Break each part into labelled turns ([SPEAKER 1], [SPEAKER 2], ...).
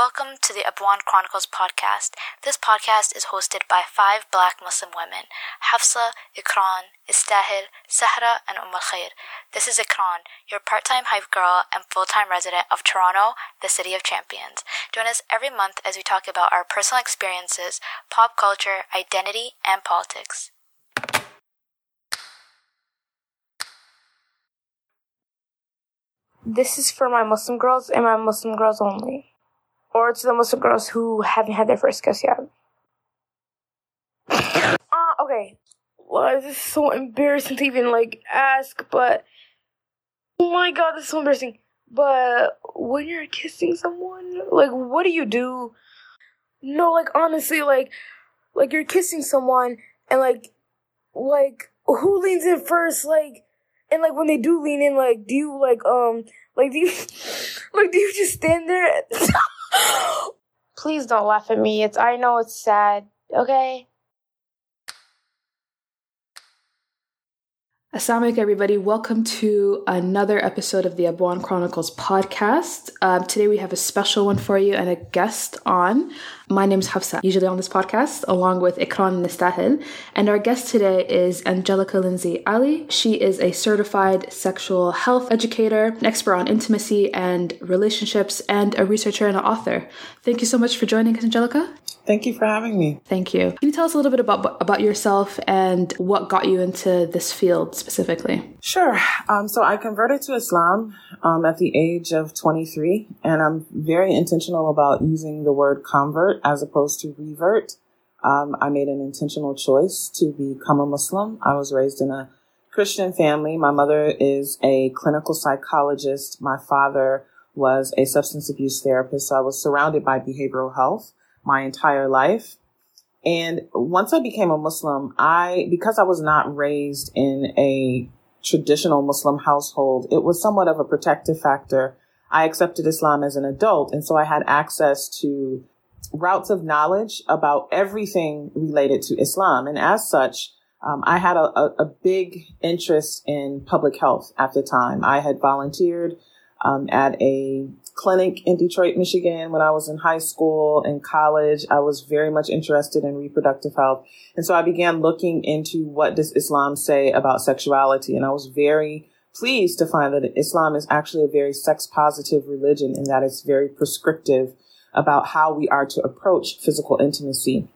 [SPEAKER 1] Welcome to the Abwaan Chronicles podcast. This podcast is hosted by five black Muslim women Hafsa, Ikram, Istahil, Sahra, and Umm al Khair. This is Ikram, your part time hype girl and full time resident of Toronto, the city of champions. Join us every month as we talk about our personal experiences, pop culture, identity, and politics.
[SPEAKER 2] This is for my Muslim girls and my Muslim girls only or to the Muslim girls who haven't had their first kiss yet. uh, okay. Well, is this is so embarrassing to even like ask, but oh my god, this is so embarrassing. But when you're kissing someone, like, what do you do? No, like honestly, like, like you're kissing someone, and like, like who leans in first? Like, and like when they do lean in, like, do you like um, like do you, like do you just stand there? Please don't laugh at me. It's I know it's sad. Okay?
[SPEAKER 3] Assalamu everybody. Welcome to another episode of the Abwaan Chronicles podcast. Um, today we have a special one for you and a guest on. My name is Hafsa, usually on this podcast, along with Ikran Nistahil. And our guest today is Angelica Lindsey-Ali. She is a certified sexual health educator, an expert on intimacy and relationships, and a researcher and an author. Thank you so much for joining us, Angelica.
[SPEAKER 4] Thank you for having me.
[SPEAKER 3] Thank you. Can you tell us a little bit about about yourself and what got you into this field specifically?
[SPEAKER 4] Sure. Um, so I converted to Islam um, at the age of 23, and I'm very intentional about using the word convert as opposed to revert. Um, I made an intentional choice to become a Muslim. I was raised in a Christian family. My mother is a clinical psychologist. My father was a substance abuse therapist. So I was surrounded by behavioral health my entire life. And once I became a Muslim, I, because I was not raised in a traditional Muslim household, it was somewhat of a protective factor. I accepted Islam as an adult. And so I had access to routes of knowledge about everything related to Islam. And as such, um, I had a, a, a, big interest in public health at the time. I had volunteered um, at a clinic in Detroit, Michigan when I was in high school and college. I was very much interested in reproductive health. And so I began looking into what does Islam say about sexuality. And I was very pleased to find that Islam is actually a very sex positive religion and that it's very prescriptive about how we are to approach physical intimacy.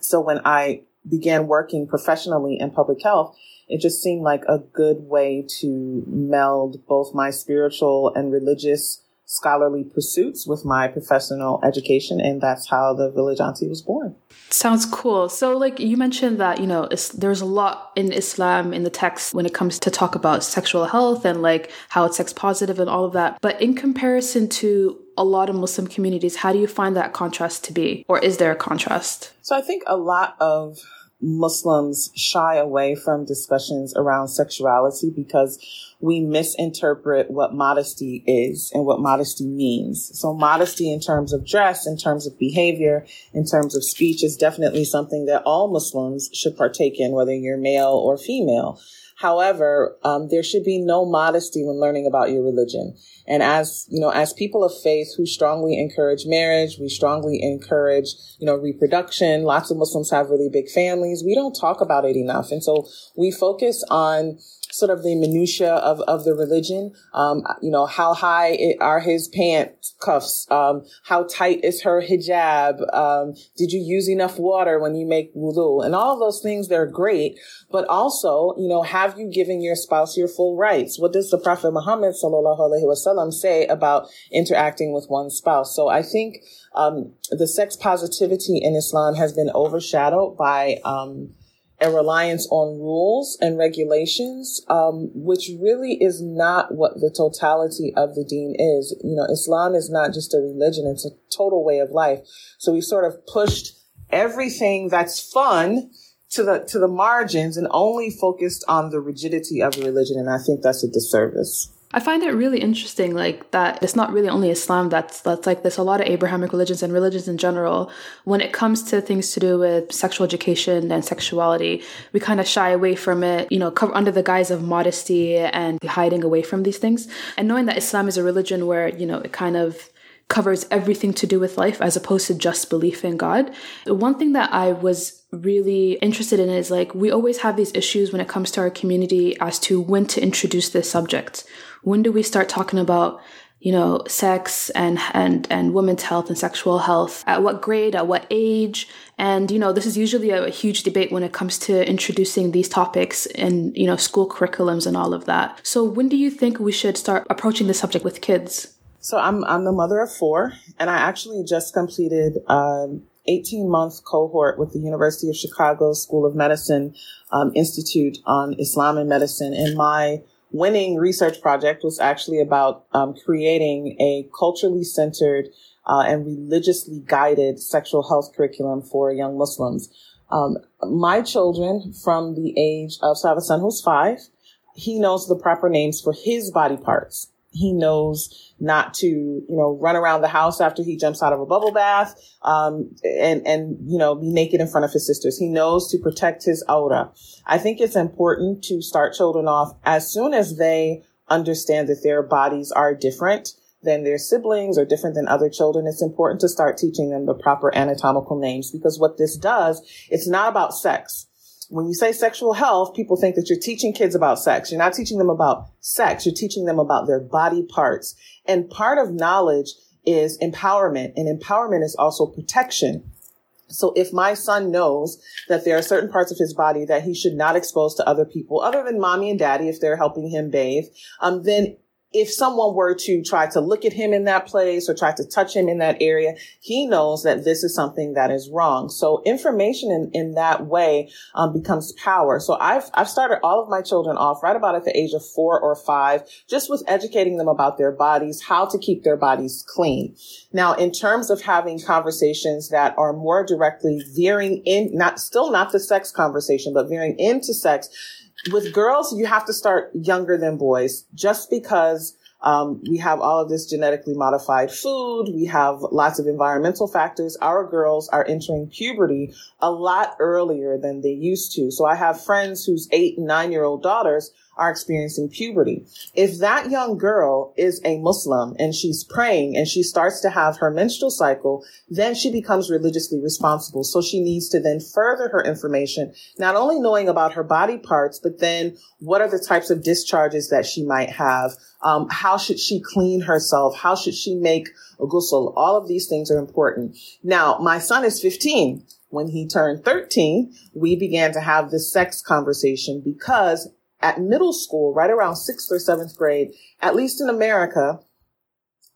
[SPEAKER 4] So when I began working professionally in public health, it just seemed like a good way to meld both my spiritual and religious scholarly pursuits with my professional education and that's how the village auntie was born.
[SPEAKER 3] Sounds cool. So like you mentioned that you know there's a lot in islam in the text when it comes to talk about sexual health and like how it's sex positive and all of that. But in comparison to a lot of muslim communities how do you find that contrast to be? Or is there a contrast?
[SPEAKER 4] So i think a lot of Muslims shy away from discussions around sexuality because we misinterpret what modesty is and what modesty means. So modesty in terms of dress, in terms of behavior, in terms of speech is definitely something that all Muslims should partake in, whether you're male or female. However, um, there should be no modesty when learning about your religion. And as, you know, as people of faith who strongly encourage marriage, we strongly encourage, you know, reproduction. Lots of Muslims have really big families. We don't talk about it enough. And so we focus on sort of the minutia of, of the religion. Um, you know, how high are his pants cuffs? Um, how tight is her hijab? Um, did you use enough water when you make wudu? And all those things, they're great. But also, you know, have you given your spouse your full rights? What does the Prophet Muhammad sallallahu alaihi wasallam say about interacting with one spouse? So I think, um, the sex positivity in Islam has been overshadowed by, um, a reliance on rules and regulations, um, which really is not what the totality of the deen is. You know, Islam is not just a religion, it's a total way of life. So we sort of pushed everything that's fun to the to the margins and only focused on the rigidity of the religion and I think that's a disservice.
[SPEAKER 3] I find it really interesting, like that it's not really only Islam that's that's like this. A lot of Abrahamic religions and religions in general, when it comes to things to do with sexual education and sexuality, we kind of shy away from it, you know, cover under the guise of modesty and hiding away from these things. And knowing that Islam is a religion where you know it kind of covers everything to do with life as opposed to just belief in God. One thing that I was really interested in is like we always have these issues when it comes to our community as to when to introduce this subject. When do we start talking about you know, sex and, and, and women's health and sexual health, at what grade, at what age. And, you know, this is usually a, a, huge debate when it comes to introducing these topics in, you know, school curriculums and all of that. So when do you think we should start approaching the subject with kids?
[SPEAKER 4] So I'm, I'm the mother of four and I actually just completed, um, 18 month cohort with the University of Chicago School of Medicine um, Institute on Islam and Medicine. And my winning research project was actually about um, creating a culturally centered uh, and religiously guided sexual health curriculum for young Muslims. Um, my children from the age of, so I have a son who's five. He knows the proper names for his body parts he knows not to, you know, run around the house after he jumps out of a bubble bath, um, and, and, you know, be naked in front of his sisters. He knows to protect his awrah. I think it's important to start children off as soon as they understand that their bodies are different than their siblings or different than other children. It's important to start teaching them the proper anatomical names because what this does, it's not about sex when you say sexual health, people think that you're teaching kids about sex. You're not teaching them about sex. You're teaching them about their body parts. And part of knowledge is empowerment and empowerment is also protection. So if my son knows that there are certain parts of his body that he should not expose to other people other than mommy and daddy if they're helping him bathe, um, then if someone were to try to look at him in that place or try to touch him in that area, he knows that this is something that is wrong. So information in, in that way um, becomes power. So I've I've started all of my children off right about at the age of four or five, just with educating them about their bodies, how to keep their bodies clean. Now, in terms of having conversations that are more directly veering in, not still not the sex conversation, but veering into sex, with girls, you have to start younger than boys just because um, we have all of this genetically modified food. We have lots of environmental factors. Our girls are entering puberty a lot earlier than they used to. So I have friends whose eight and nine year old daughters are experiencing puberty. If that young girl is a Muslim and she's praying and she starts to have her menstrual cycle, then she becomes religiously responsible. So she needs to then further her information, not only knowing about her body parts, but then what are the types of discharges that she might have? Um, how should she clean herself? How should she make a ghusl? All of these things are important. Now, my son is 15 when he turned 13, we began to have this sex conversation because at middle school, right around sixth or seventh grade, at least in America,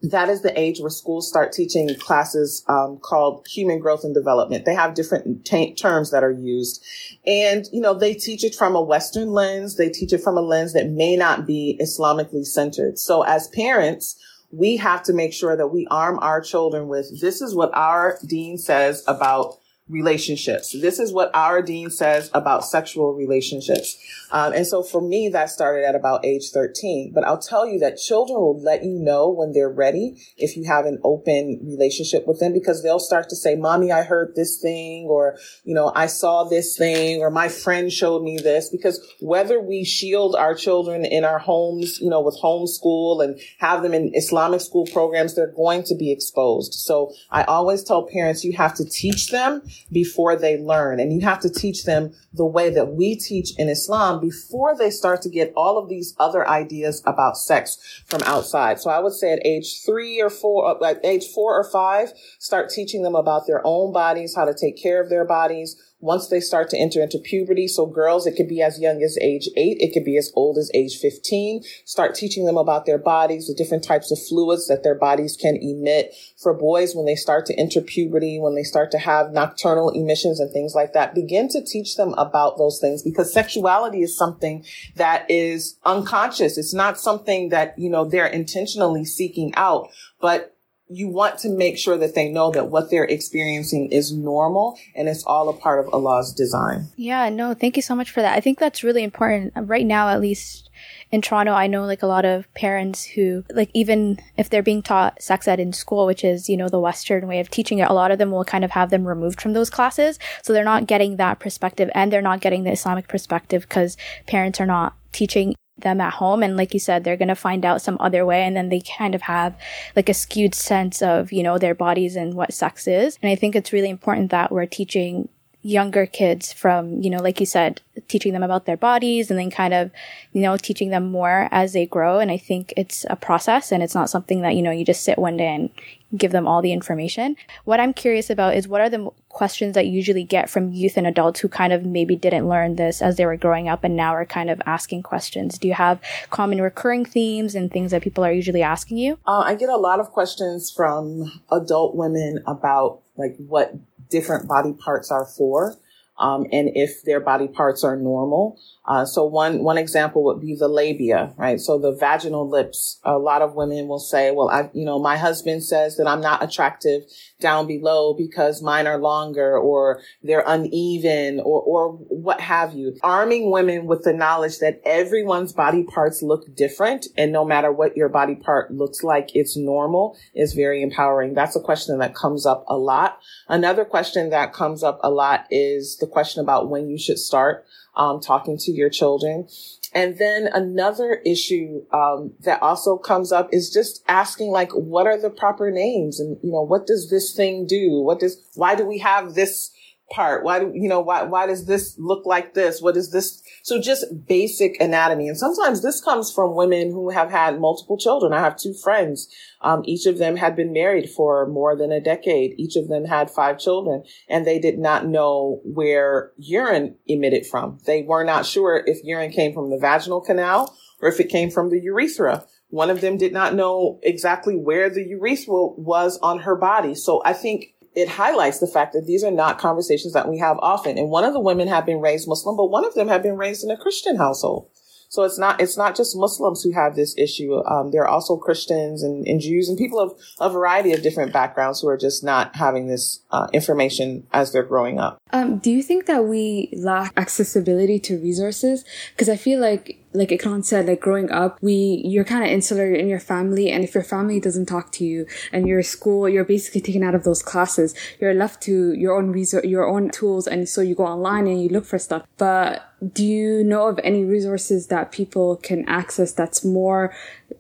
[SPEAKER 4] that is the age where schools start teaching classes um, called human growth and development. They have different t- terms that are used. And, you know, they teach it from a Western lens. They teach it from a lens that may not be Islamically centered. So as parents, we have to make sure that we arm our children with this is what our deen says about relationships. This is what our deen says about sexual relationships. Um, and so for me, that started at about age 13. But I'll tell you that children will let you know when they're ready if you have an open relationship with them because they'll start to say, mommy, I heard this thing, or, you know, I saw this thing, or my friend showed me this. Because whether we shield our children in our homes, you know, with homeschool and have them in Islamic school programs, they're going to be exposed. So I always tell parents, you have to teach them before they learn. And you have to teach them the way that we teach in Islam before they start to get all of these other ideas about sex from outside. So I would say at age three or four, uh, at age four or five, start teaching them about their own bodies, how to take care of their bodies, once they start to enter into puberty. So girls, it could be as young as age eight. It could be as old as age 15. Start teaching them about their bodies, the different types of fluids that their bodies can emit. For boys, when they start to enter puberty, when they start to have nocturnal emissions and things like that, begin to teach them about those things because sexuality is something that is unconscious. It's not something that, you know, they're intentionally seeking out, but you want to make sure that they know that what they're experiencing is normal and it's all a part of Allah's design.
[SPEAKER 1] Yeah, no, thank you so much for that. I think that's really important. Right now, at least in Toronto, I know like a lot of parents who, like, even if they're being taught sex ed in school, which is, you know, the Western way of teaching it, a lot of them will kind of have them removed from those classes. So they're not getting that perspective and they're not getting the Islamic perspective because parents are not teaching them at home. And like you said they're going to find out some other way. And then they kind of have like a skewed sense of you know their bodies and what sex is. And i think it's really important that we're teaching younger kids from, you know, like you said, teaching them about their bodies and then kind of, you know, teaching them more as they grow. And I think it's a process and it's not something that, you know, you just sit one day and give them all the information. What I'm curious about is what are the questions that you usually get from youth and adults who kind of maybe didn't learn this as they were growing up and now are kind of asking questions? Do you have common recurring themes and things that people are usually asking you?
[SPEAKER 4] Uh, I get a lot of questions from adult women about like what different body parts are for. Um, and if their body parts are normal. Uh, so one one example would be the labia, right? So the vaginal lips. A lot of women will say, "Well, I, you know, my husband says that I'm not attractive down below because mine are longer or they're uneven or, or what have you. Arming women with the knowledge that everyone's body parts look different and no matter what your body part looks like, it's normal is very empowering. That's a question that comes up a lot. Another question that comes up a lot is the question about when you should start um, talking to your children. And then another issue um, that also comes up is just asking, like, what are the proper names, and you know, what does this thing do? What does? Why do we have this part? Why do you know? Why why does this look like this? What is this? So just basic anatomy, and sometimes this comes from women who have had multiple children. I have two friends um, each of them had been married for more than a decade. Each of them had five children and they did not know where urine emitted from. They were not sure if urine came from the vaginal canal or if it came from the urethra. One of them did not know exactly where the urethra was on her body. So I think it highlights the fact that these are not conversations that we have often. And one of the women had been raised Muslim, but one of them had been raised in a Christian household. So it's not it's not just Muslims who have this issue. Um, there are also Christians and, and, Jews and people of a variety of different backgrounds who are just not having this uh, information as they're growing up.
[SPEAKER 3] Um, do you think that we lack accessibility to resources? Because I feel like like Ikram said, like growing up, we, you're kind of insular in your family. And if your family doesn't talk to you and your school, you're basically taken out of those classes. You're left to your own resource, your own tools. And so you go online and you look for stuff. But do you know of any resources that people can access that's more,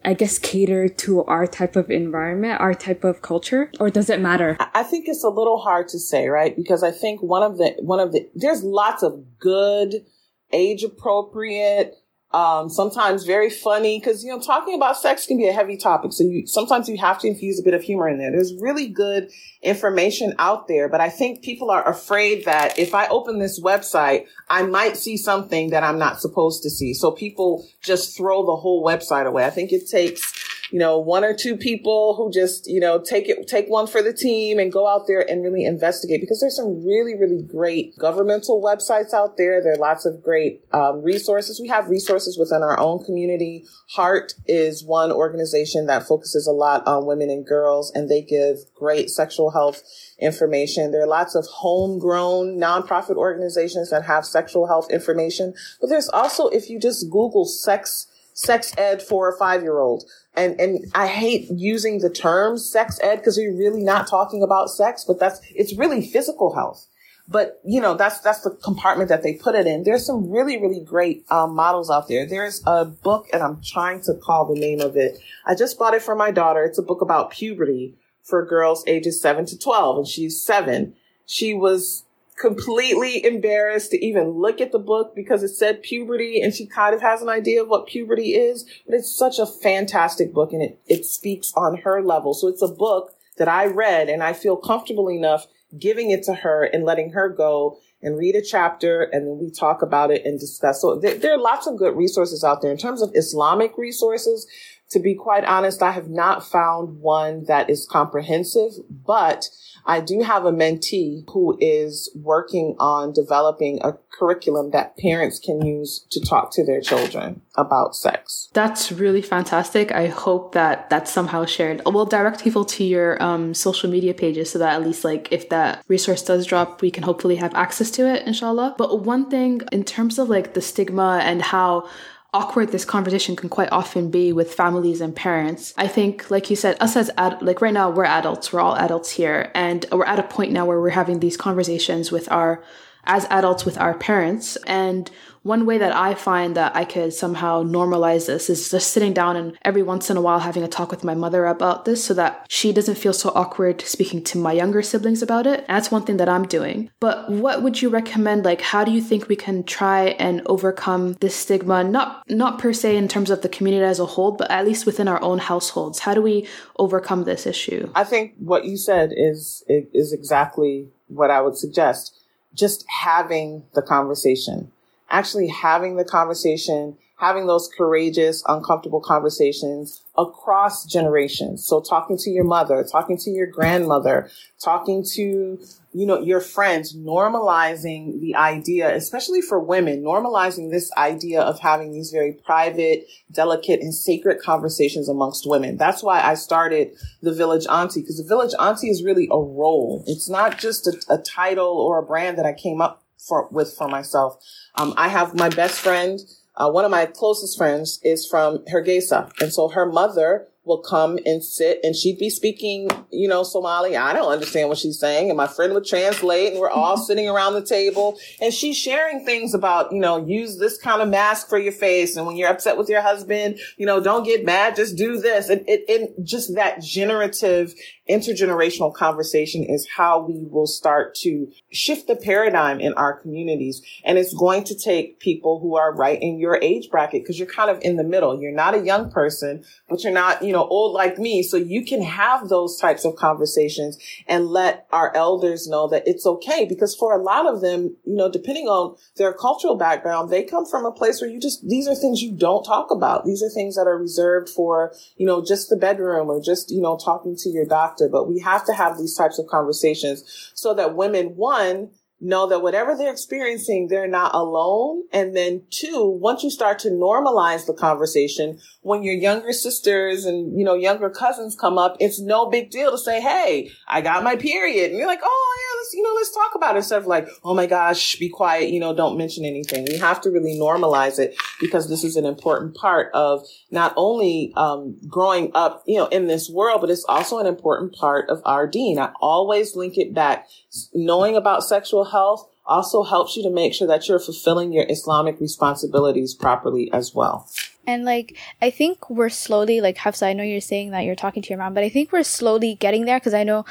[SPEAKER 3] I guess, catered to our type of environment, our type of culture? Or does it matter?
[SPEAKER 4] I think it's a little hard to say, right? Because I think one of the, one of the, there's lots of good, age appropriate, um, sometimes very funny because you know talking about sex can be a heavy topic so you sometimes you have to infuse a bit of humor in there. There's really good information out there but i think people are afraid that if i open this website i might see something that i'm not supposed to see. So people just throw the whole website away. I think it takes you know, one or two people who just, you know, take it, take one for the team and go out there and really investigate because there's some really, really great governmental websites out there. There are lots of great um, resources. We have resources within our own community. Heart is one organization that focuses a lot on women and girls and they give great sexual health information. There are lots of homegrown nonprofit organizations that have sexual health information, but there's also, if you just Google sex sex ed for a five year old. And, and I hate using the term sex ed because we're really not talking about sex, but that's, it's really physical health. But, you know, that's, that's the compartment that they put it in. There's some really, really great um, models out there. There's a book and I'm trying to call the name of it. I just bought it for my daughter. It's a book about puberty for girls ages seven to 12 and she's seven. She was completely embarrassed to even look at the book because it said puberty and she kind of has an idea of what puberty is, but it's such a fantastic book and it, it speaks on her level. So it's a book that I read and I feel comfortable enough giving it to her and letting her go and read a chapter and then we talk about it and discuss. So there, there, are lots of good resources out there. In terms of Islamic resources, to be quite honest, I have not found one that is comprehensive, but I do have a mentee who is working on developing a curriculum that parents can use to talk to their children about sex.
[SPEAKER 3] That's really fantastic. I hope that that's somehow shared. We'll direct people to your um, social media pages so that at least like if that resource does drop, we can hopefully have access to it, inshallah. But one thing in terms of like the stigma and how awkward this conversation can quite often be with families and parents. I think, like you said, us as ad- like right now we're adults, we're all adults here, and we're at a point now where we're having these conversations with our as adults with our parents. And one way that I find that I could somehow normalize this is just sitting down and every once in a while having a talk with my mother about this so that she doesn't feel so awkward speaking to my younger siblings about it. That's one thing that I'm doing. But what would you recommend? Like, how do you think we can try and overcome this stigma? Not, not per se in terms of the community as a whole, but at least within our own households. How do we overcome this issue?
[SPEAKER 4] I think what you said is, is exactly what I would suggest. Just having the conversation actually having the conversation, having those courageous, uncomfortable conversations across generations. So talking to your mother, talking to your grandmother, talking to, you know, your friends, normalizing the idea, especially for women, normalizing this idea of having these very private, delicate and sacred conversations amongst women. That's why I started the Village Auntie, because the Village Auntie is really a role. It's not just a, a title or a brand that I came up for, with for myself. Um, I have my best friend, uh, one of my closest friends is from Hargeisa. And so her mother will come and sit and she'd be speaking, you know, Somali. I don't understand what she's saying. And my friend would translate and we're all sitting around the table and she's sharing things about, you know, use this kind of mask for your face. And when you're upset with your husband, you know, don't get mad, just do this. And it, it just that generative intergenerational conversation is how we will start to shift the paradigm in our communities. And it's going to take people who are right in your age bracket because you're kind of in the middle. You're not a young person, but you're not, you know, old like me. So you can have those types of conversations and let our elders know that it's okay because for a lot of them, you know, depending on their cultural background, they come from a place where you just, these are things you don't talk about. These are things that are reserved for, you know, just the bedroom or just, you know, talking to your doctor but we have to have these types of conversations so that women, one, know that whatever they're experiencing, they're not alone. And then two, once you start to normalize the conversation, when your younger sisters and, you know, younger cousins come up, it's no big deal to say, Hey, I got my period. And you're like, Oh yeah, let's, you know, let's talk about it instead of like, Oh my gosh, be quiet. You know, don't mention anything. We have to really normalize it because this is an important part of not only, um, growing up, you know, in this world, but it's also an important part of our deen. I always link it back knowing about sexual health also helps you to make sure that you're fulfilling your Islamic responsibilities properly as well.
[SPEAKER 1] And like, I think we're slowly, like Hafsa, I know you're saying that you're talking to your mom, but I think we're slowly getting there because I know,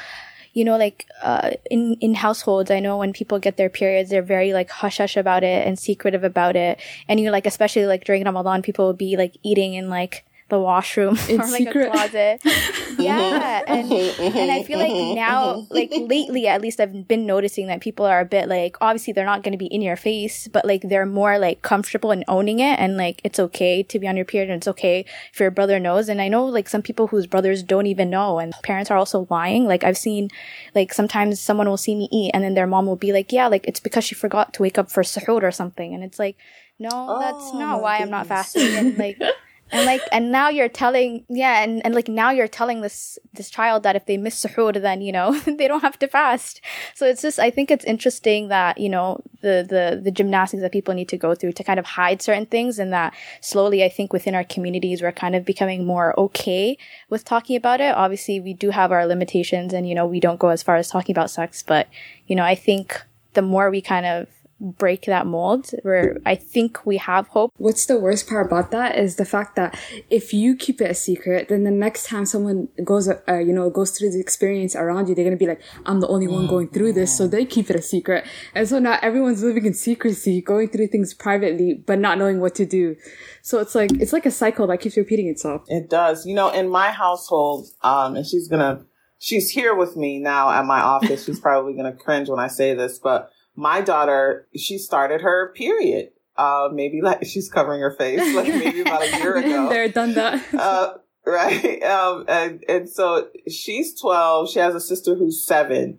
[SPEAKER 1] you know, like, uh, in, in households, I know when people get their periods, they're very like hush hush about it and secretive about it. And you like, especially like during Ramadan, people will be like eating and like, the washroom
[SPEAKER 3] in
[SPEAKER 1] or like
[SPEAKER 3] secret.
[SPEAKER 1] a closet. yeah. And and I feel like now like lately at least I've been noticing that people are a bit like obviously they're not gonna be in your face, but like they're more like comfortable in owning it and like it's okay to be on your period and it's okay if your brother knows. And I know like some people whose brothers don't even know and parents are also lying. Like I've seen like sometimes someone will see me eat and then their mom will be like, Yeah, like it's because she forgot to wake up for suhoor or something and it's like no, that's
[SPEAKER 4] Oh,
[SPEAKER 1] not
[SPEAKER 4] my
[SPEAKER 1] why I'm not fasting. And like, and like and now you're telling yeah and, and like now you're telling this this child that if they miss suhoor then you know they don't have to fast. So it's just i think it's interesting that you know the the the gymnastics that people need to go through to kind of hide certain things and that slowly i think within our communities we're kind of becoming more okay with talking about it. Obviously we do have our limitations and you know we don't go as far as talking about sex but you know i think the more we kind of break that mold where i think we have hope
[SPEAKER 5] What's the worst part about that is the fact that if you keep it a secret, then the next time someone goes, uh, you know, goes through the experience around you, they're gonna be like, "I'm the only one going through this," so they keep it a secret, and so now everyone's living in secrecy, going through things privately, but not knowing what to do. So it's like it's like a cycle that keeps repeating itself.
[SPEAKER 4] It does. You know, in my household, um, and she's gonna, she's here with me now at my office. She's probably gonna cringe when I say this, but my daughter, she started her period. Uh, maybe like she's covering her face, like maybe about a year ago.
[SPEAKER 5] They're done that.
[SPEAKER 4] uh, right. Um, and, and so she's 12. She has a sister who's seven.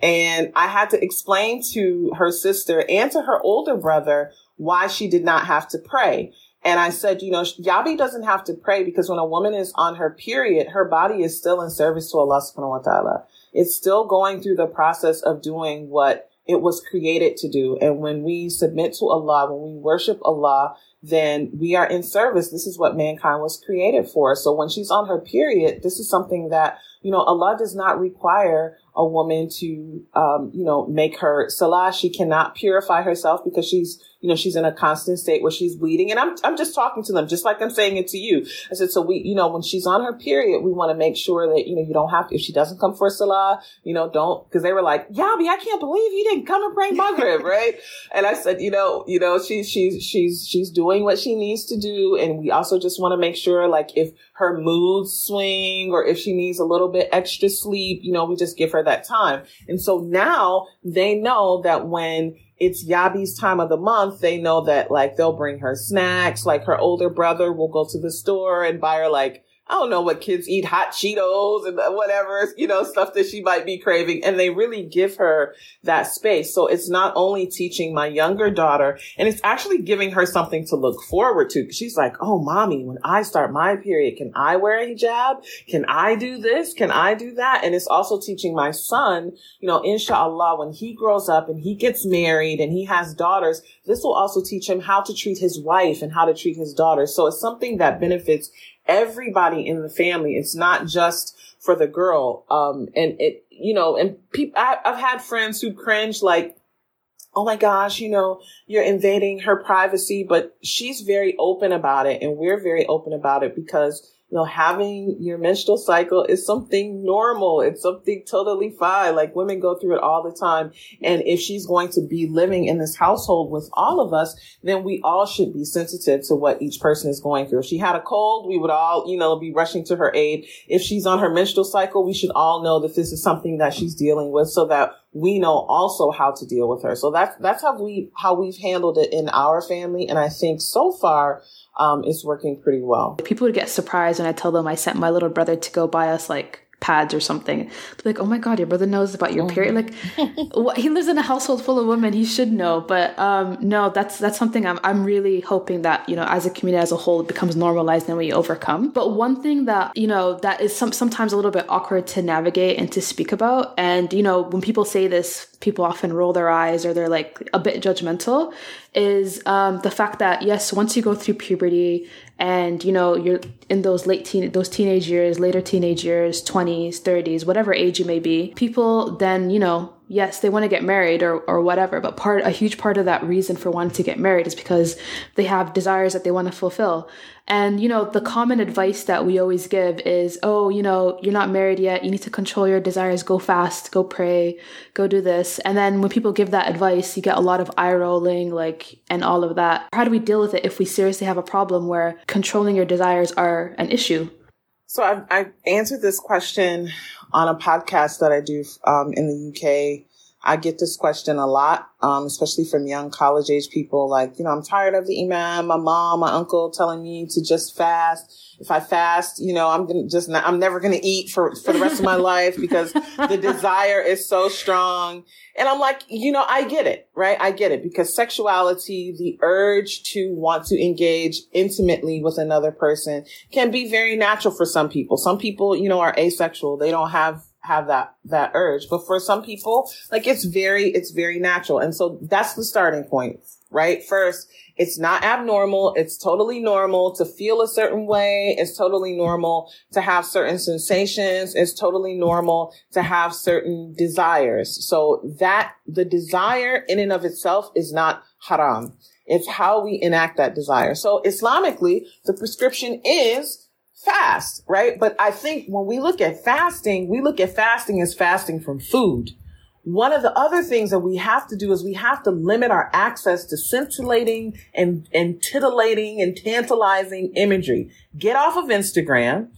[SPEAKER 4] And I had to explain to her sister and to her older brother why she did not have to pray. And I said, you know, Yabi doesn't have to pray because when a woman is on her period, her body is still in service to Allah subhanahu wa ta'ala. It's still going through the process of doing what it was created to do. And when we submit to Allah, when we worship Allah, then we are in service. This is what mankind was created for. So when she's on her period, this is something that, you know, Allah does not require a woman to, um, you know, make her salah. She cannot purify herself because she's, you know, she's in a constant state where she's bleeding. And I'm, I'm just talking to them, just like I'm saying it to you. I said, so we, you know, when she's on her period, we want to make sure that, you know, you don't have to, if she doesn't come for salah, you know, don't, cause they were like, Yabi, I can't believe you didn't come and pray Maghrib, right? And I said, you know, you know, she's, she's, she's, she's doing what she needs to do. And we also just want to make sure, like, if her moods swing or if she needs a little bit extra sleep, you know, we just give her that time. And so now they know that when it's Yabi's time of the month, they know that like they'll bring her snacks. Like her older brother will go to the store and buy her like I don't know what kids eat, hot Cheetos and whatever, you know, stuff that she might be craving. And they really give her that space. So it's not only teaching my younger daughter, and it's actually giving her something to look forward to. She's like, Oh, mommy, when I start my period, can I wear a hijab? Can I do this? Can I do that? And it's also teaching my son, you know, inshallah, when he grows up and he gets married and he has daughters, this will also teach him how to treat his wife and how to treat his daughters. So it's something that benefits everybody in the family. It's not just for the girl. Um, and it, you know, and people, I've had friends who cringe like, oh my gosh, you know, you're invading her privacy, but she's very open about it. And we're very open about it because you know, having your menstrual cycle is something normal. It's something totally fine. Like women go through it all the time. And if she's going to be living in this household with all of us, then we all should be sensitive to what each person is going through. If she had a cold, we would all, you know, be rushing to her aid. If she's on her menstrual cycle, we should all know that this is something that she's dealing with so that we know also how to deal with her. So that's, that's how we, how we've handled it in our family. And I think so far, um, is working pretty well.
[SPEAKER 3] People would get surprised when I tell them I sent my little brother to go buy us like pads or something. They're like, oh my god, your brother knows about your period. Like, what, he lives in a household full of women. He should know. But um, no, that's that's something I'm I'm really hoping that you know as a community as a whole it becomes normalized and we overcome. But one thing that you know that is some sometimes a little bit awkward to navigate and to speak about. And you know when people say this, people often roll their eyes or they're like a bit judgmental. Is um, the fact that yes, once you go through puberty and you know you're in those late teen those teenage years later teenage years 20s 30s whatever age you may be people then you know yes they want to get married or, or whatever but part a huge part of that reason for wanting to get married is because they have desires that they want to fulfill and, you know, the common advice that we always give is, oh, you know, you're not married yet. You need to control your desires. Go fast, go pray, go do this. And then when people give that advice, you get a lot of eye rolling, like, and all of that. How do we deal with it if we seriously have a problem where controlling your desires are an issue?
[SPEAKER 4] So I've, i answered this question on a podcast that I do um, in the UK I get this question a lot, um, especially from young college age people. Like, you know, I'm tired of the imam, my mom, my uncle telling me to just fast. If I fast, you know, I'm gonna just not, I'm never gonna eat for, for the rest of my life because the desire is so strong. And I'm like, you know, I get it, right? I get it because sexuality, the urge to want to engage intimately with another person can be very natural for some people. Some people, you know, are asexual. They don't have have that that urge. But for some people like it's very it's very natural. And so that's the starting point right? First it's not abnormal. It's totally normal to feel a certain way. It's totally normal to have certain sensations. It's totally normal to have certain desires. So that the desire in and of itself is not haram. It's how we enact that desire. So islamically the prescription is fast, right? But I think when we look at fasting, we look at fasting as fasting from food. One of the other things that we have to do is we have to limit our access to scintillating and, and titillating and tantalizing imagery. Get off of Instagram,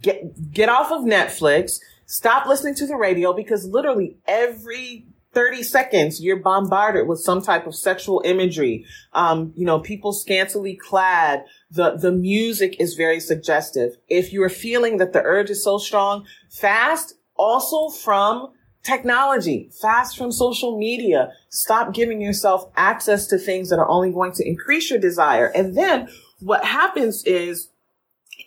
[SPEAKER 4] get, get off of Netflix, stop listening to the radio because literally every 30 seconds, you're bombarded with some type of sexual imagery. Um, you know, people scantily clad. The, the music is very suggestive. If you're feeling that the urge is so strong, fast also from technology, fast from social media. Stop giving yourself access to things that are only going to increase your desire. And then what happens is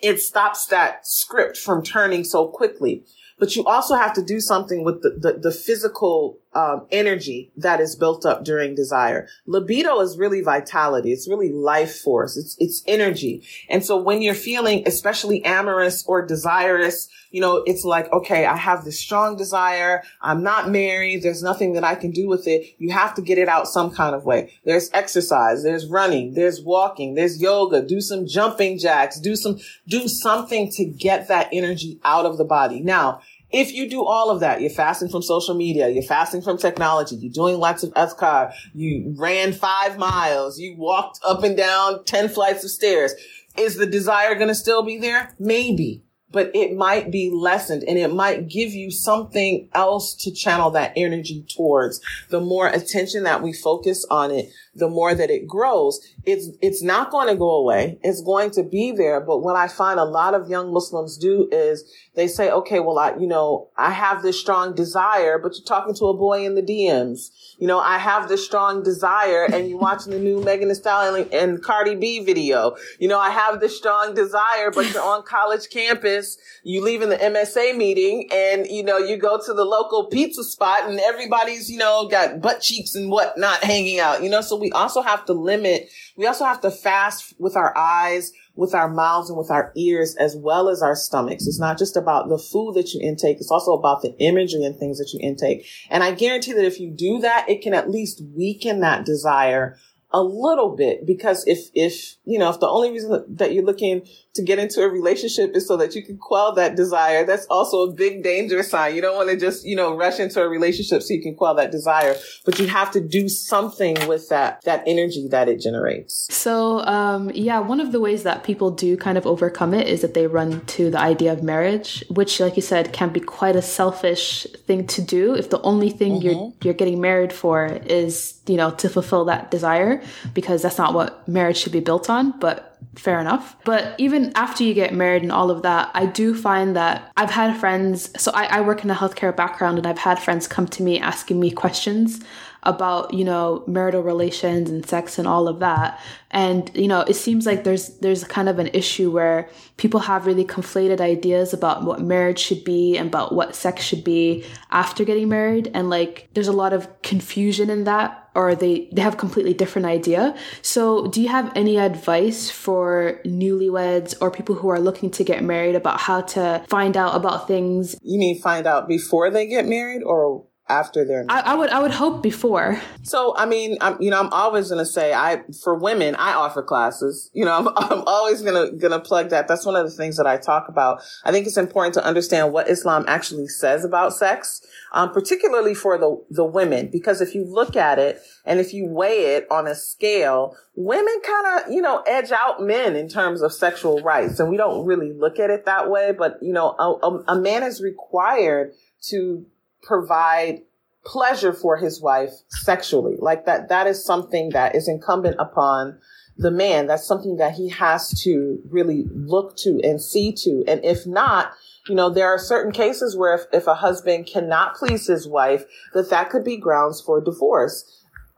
[SPEAKER 4] it stops that script from turning so quickly. But you also have to do something with the, the, the physical um, energy that is built up during desire. Libido is really vitality. It's really life force. It's, it's energy. And so when you're feeling especially amorous or desirous, you know, it's like, okay, I have this strong desire. I'm not married. There's nothing that I can do with it. You have to get it out some kind of way. There's exercise. There's running. There's walking. There's yoga. Do some jumping jacks. Do some, do something to get that energy out of the body. Now, if you do all of that, you're fasting from social media, you're fasting from technology, you're doing lots of azkar, you ran five miles, you walked up and down 10 flights of stairs. Is the desire going to still be there? Maybe but it might be lessened and it might give you something else to channel that energy towards. The more attention that we focus on it, the more that it grows. It's, it's not going to go away. It's going to be there. But what I find a lot of young Muslims do is they say, okay, well, I, you know, I have this strong desire, but you're talking to a boy in the DMs. You know, I have this strong desire and you're watching the new Megan Thee Stallion and Cardi B video. You know, I have this strong desire, but you're on college campus. You leave in the MSA meeting and, you know, you go to the local pizza spot and everybody's, you know, got butt cheeks and whatnot hanging out, you know, so we also have to limit, we also have to fast with our eyes with our mouths and with our ears as well as our stomachs. It's not just about the food that you intake. It's also about the imagery and things that you intake. And I guarantee that if you do that, it can at least weaken that desire a little bit because if if you know if the only reason that you're looking to get into a relationship is so that you can quell that desire. That's also a big danger sign. You don't want to just you know rush into a relationship so you can quell that desire but you have to do something with that that energy that it generates.
[SPEAKER 3] So um yeah one of the ways that people do kind of overcome it is that they run to the idea of marriage which like you said can be quite a selfish thing to do if the only thing mm-hmm. you're you're getting married for is you know to fulfill that desire because that's not what marriage should be built on, but fair enough. But even after you get married and all of that, I do find that I've had friends, so I, I work in a healthcare background and I've had friends come to me asking me questions about you know marital relations and sex and all of that and you know it seems like there's there's kind of an issue where people have really conflated ideas about what marriage should be and about what sex should be after getting married and like there's a lot of confusion in that or they they have completely different idea. So, do you have any advice for newlyweds or people who are looking to get married about how to find out about things?
[SPEAKER 4] You mean find out before they get married or after they're
[SPEAKER 3] I, I, would I would hope before.
[SPEAKER 4] So I mean, I'm you know I'm always gonna say I for women I offer classes. You know I'm I'm always gonna gonna plug that. That's one of the things that I talk about. I think it's important to understand what Islam actually says about sex, um, particularly for the the women, because if you look at it and if you weigh it on a scale, women kind of you know edge out men in terms of sexual rights, and we don't really look at it that way. But you know a, a, a man is required to provide pleasure for his wife sexually. Like that, that is something that is incumbent upon the man. That's something that he has to really look to and see to. And if not, you know, there are certain cases where if, if a husband cannot please his wife, that that could be grounds for divorce.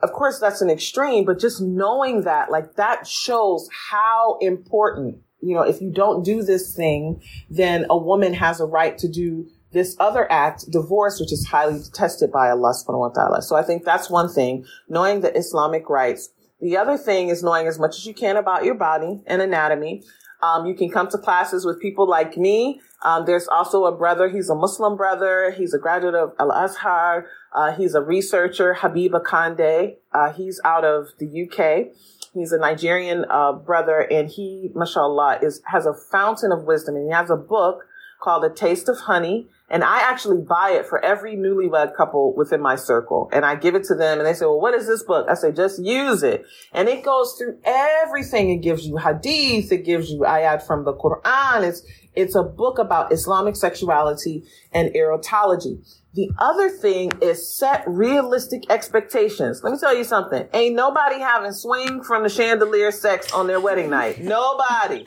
[SPEAKER 4] Of course, that's an extreme, but just knowing that, like that shows how important, you know, if you don't do this thing, then a woman has a right to do this other act, divorce, which is highly detested by Allah subhanahu wa ta'ala. So I think that's one thing, knowing the Islamic rights. The other thing is knowing as much as you can about your body and anatomy. Um, you can come to classes with people like me. Um, there's also a brother. He's a Muslim brother. He's a graduate of Al Azhar. Uh, he's a researcher, Habeeb Akande. Uh, he's out of the UK. He's a Nigerian uh, brother, and he, mashallah, is has a fountain of wisdom, and he has a book called A Taste of Honey. And I actually buy it for every newlywed couple within my circle. And I give it to them and they say, well, what is this book? I say, just use it. And it goes through everything. It gives you hadith. It gives you ayat from the Quran. It's, it's a book about Islamic sexuality and erotology. The other thing is set realistic expectations. Let me tell you something. Ain't nobody having swing from the chandelier sex on their wedding night. Nobody.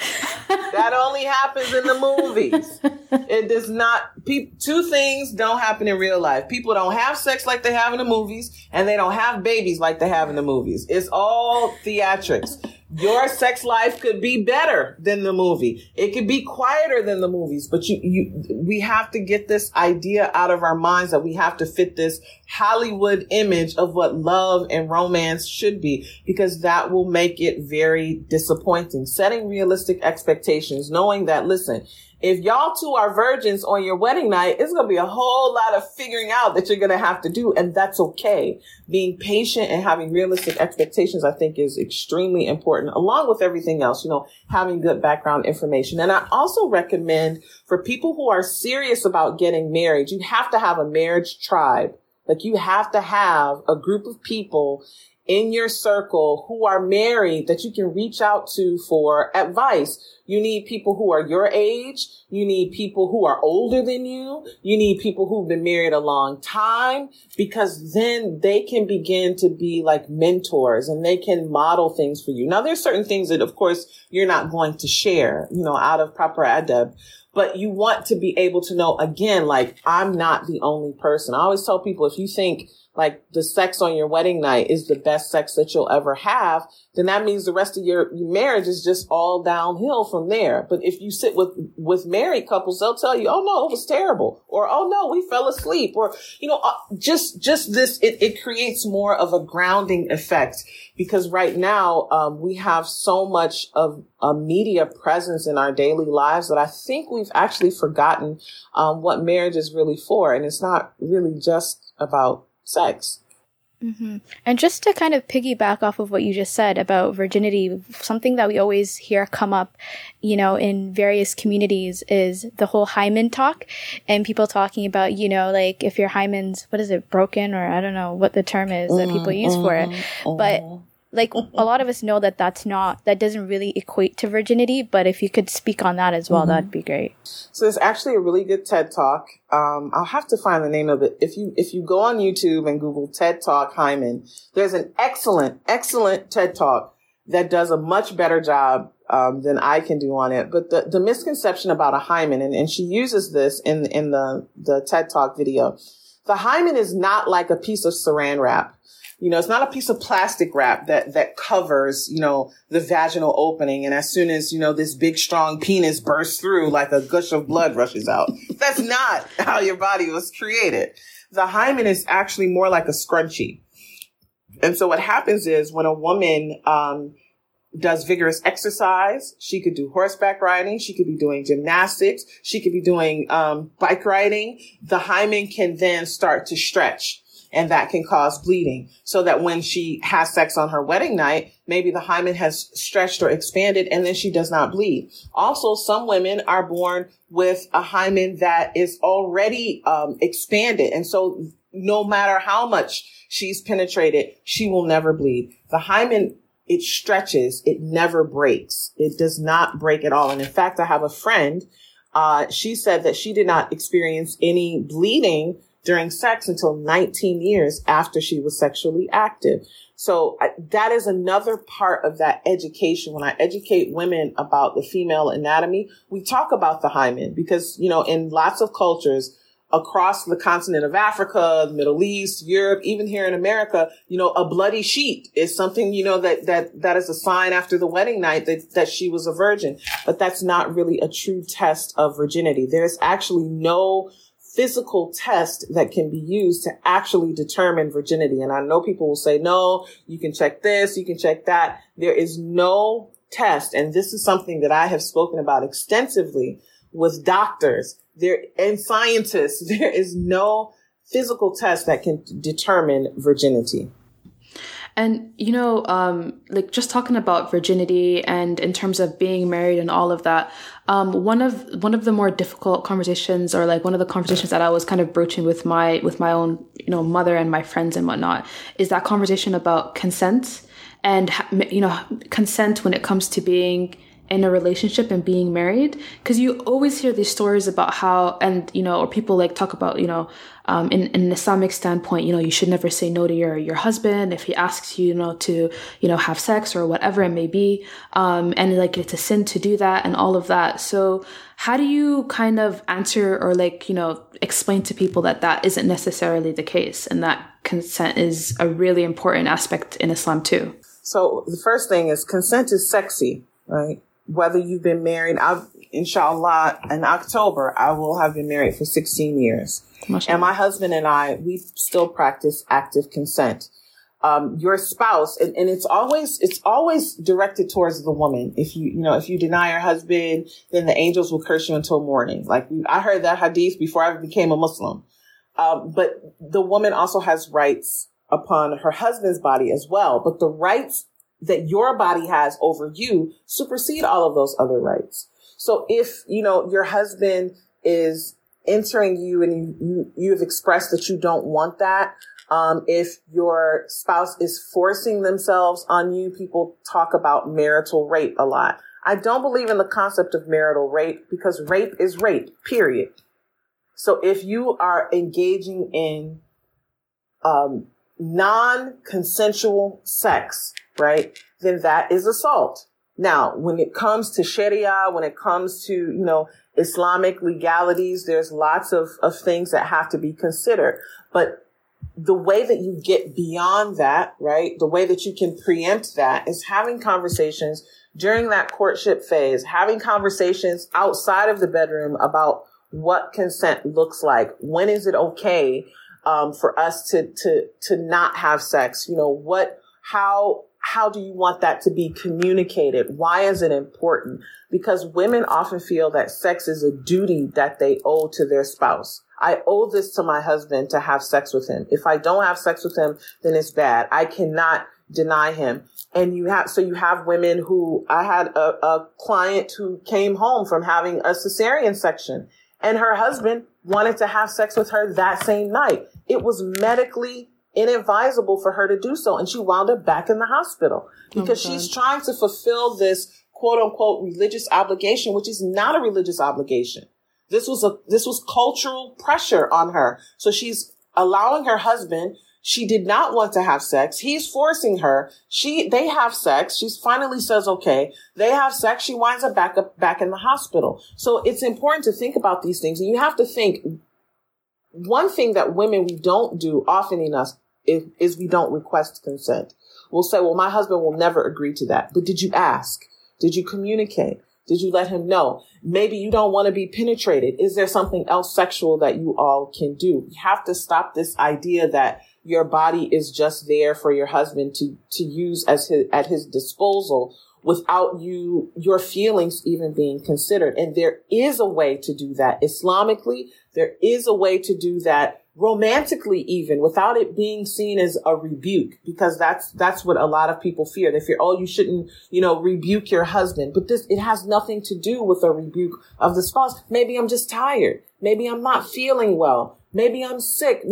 [SPEAKER 4] That only happens in the movies. It does not, pe- two things don't happen in real life. People don't have sex like they have in the movies and they don't have babies like they have in the movies. It's all theatrics your sex life could be better than the movie. It could be quieter than the movies, but you, you, we have to get this idea out of our minds that we have to fit this Hollywood image of what love and romance should be, because that will make it very disappointing. Setting realistic expectations, knowing that, listen, if y'all two are virgins on your wedding night, it's going to be a whole lot of figuring out that you're going to have to do. And that's okay. Being patient and having realistic expectations, I think is extremely important along with everything else, you know, having good background information. And I also recommend for people who are serious about getting married, you have to have a marriage tribe. Like you have to have a group of people in your circle who are married that you can reach out to for advice. You need people who are your age. You need people who are older than you. You need people who've been married a long time because then they can begin to be like mentors and they can model things for you. Now there's certain things that of course you're not going to share, you know, out of proper adab, but you want to be able to know again, like I'm not the only person. I always tell people if you think like the sex on your wedding night is the best sex that you'll ever have, then that means the rest of your, marriage is just all downhill from there. But if you sit with, with married couples, they'll tell you, oh no, it was terrible. Or, oh no, we fell asleep. Or, you know, uh, just, just this, it, it creates more of a grounding effect because right now, um, we have so much of a media presence in our daily lives that I think we've actually forgotten, um, what marriage is really for. And it's not really just about sex.
[SPEAKER 1] Mm-hmm. And just to kind of piggyback off of what you just said about virginity, something that we always hear come up, you know, in various communities is the whole hymen talk and people talking about, you know, like if your hymen's, what is it, broken or I don't know what the term is that people use mm-hmm. for it. Mm-hmm. But like a lot of us know that that's not that doesn't really equate to virginity but if you could speak on that as well mm-hmm. that'd be great
[SPEAKER 4] so there's actually a really good ted talk um, i'll have to find the name of it if you if you go on youtube and google ted talk hymen there's an excellent excellent ted talk that does a much better job um, than I can do on it. But the, the misconception about a hymen, and, and she uses this in in the the TED Talk video. The hymen is not like a piece of saran wrap. You know, it's not a piece of plastic wrap that, that covers, you know, the vaginal opening. And as soon as, you know, this big, strong penis bursts through, like a gush of blood rushes out. That's not how your body was created. The hymen is actually more like a scrunchie. And so what happens is when a woman, um, does vigorous exercise. She could do horseback riding. She could be doing gymnastics. She could be doing um, bike riding. The hymen can then start to stretch and that can cause bleeding. So that when she has sex on her wedding night, maybe the hymen has stretched or expanded and then she does not bleed. Also, some women are born with a hymen that is already um, expanded. And so no matter how much she's penetrated, she will never bleed. The hymen it stretches. It never breaks. It does not break at all. And in fact, I have a friend, uh, she said that she did not experience any bleeding during sex until 19 years after she was sexually active. So I, that is another part of that education. When I educate women about the female anatomy, we talk about the hymen because, you know, in lots of cultures, across the continent of Africa, the Middle East, Europe, even here in America, you know, a bloody sheet is something, you know, that, that, that is a sign after the wedding night that, that she was a virgin. But that's not really a true test of virginity. There's actually no physical test that can be used to actually determine virginity. And I know people will say, no, you can check this, you can check that. There is no test. And this is something that I have spoken about extensively with doctors there and scientists. There is no physical test that can determine virginity.
[SPEAKER 3] And you know, um, like just talking about virginity and in terms of being married and all of that, um, one of one of the more difficult conversations, or like one of the conversations that I was kind of broaching with my with my own you know mother and my friends and whatnot, is that conversation about consent and you know consent when it comes to being in a relationship and being married because you always hear these stories about how and you know or people like talk about you know um, in, in an islamic standpoint you know you should never say no to your your husband if he asks you you know to you know have sex or whatever it may be. Um, and like it's a sin to do that and all of that. So how do you kind of answer or like you know explain to people that that isn't necessarily the case and that consent is a really important aspect in islam too?
[SPEAKER 4] So the first thing is consent is sexy, right? Whether you've been married, I've, inshallah, in October, I will have been married for 16 years. And my husband and I, we still practice active consent. Um, your spouse, and, and it's always, it's always directed towards the woman. If you, you know, if you deny your husband, then the angels will curse you until morning. Like I heard that hadith before I became a Muslim. Um, but the woman also has rights upon her husband's body as well. But the rights that your body has over you supersede all of those other rights. So if, you know, your husband is entering you and you, you, you've expressed that you don't want that, um, if your spouse is forcing themselves on you, people talk about marital rape a lot. I don't believe in the concept of marital rape because rape is rape, period. So if you are engaging in um, non-consensual sex, right, then that is assault. Now, when it comes to Sharia, when it comes to, you know, Islamic legalities, there's lots of, of things that have to be considered. But the way that you get beyond that, right? The way that you can preempt that is having conversations during that courtship phase, having conversations outside of the bedroom about what consent looks like. When is it okay um, for us to to to not have sex? You know what? How how do you want that to be communicated? Why is it important? Because women often feel that sex is a duty that they owe to their spouse. I owe this to my husband to have sex with him. If I don't have sex with him, then it's bad. I cannot deny him. And you have, so you have women who, I had a, a client who came home from having a cesarean section and her husband wanted to have sex with her that same night. It was medically inadvisable for her to do so. And she wound up back in the hospital because she's trying to fulfill this quote unquote religious obligation, which is not a religious obligation. This was a, this was cultural pressure on her. So she's allowing her husband she did not want to have sex. He's forcing her. She, they have sex. She finally says, okay, they have sex. She winds up back up, back in the hospital. So it's important to think about these things. And you have to think one thing that women we don't do often enough is we don't request consent. We'll say, well, my husband will never agree to that. But did you ask? Did you communicate? Did you let him know? Maybe you don't want to be penetrated. Is there something else sexual that you all can do? You have to stop this idea that your body is just there for your husband to, to use as his, at his disposal without you, your feelings even being considered. And there is a way to do that Islamically. There is a way to do that romantically even without it being seen as a rebuke because that's that's what a lot of people fear. They fear oh you shouldn't you know rebuke your husband. But this it has nothing to do with a rebuke of the spouse. Maybe i'm just tired. Maybe i'm not feeling well. Maybe I'm sick.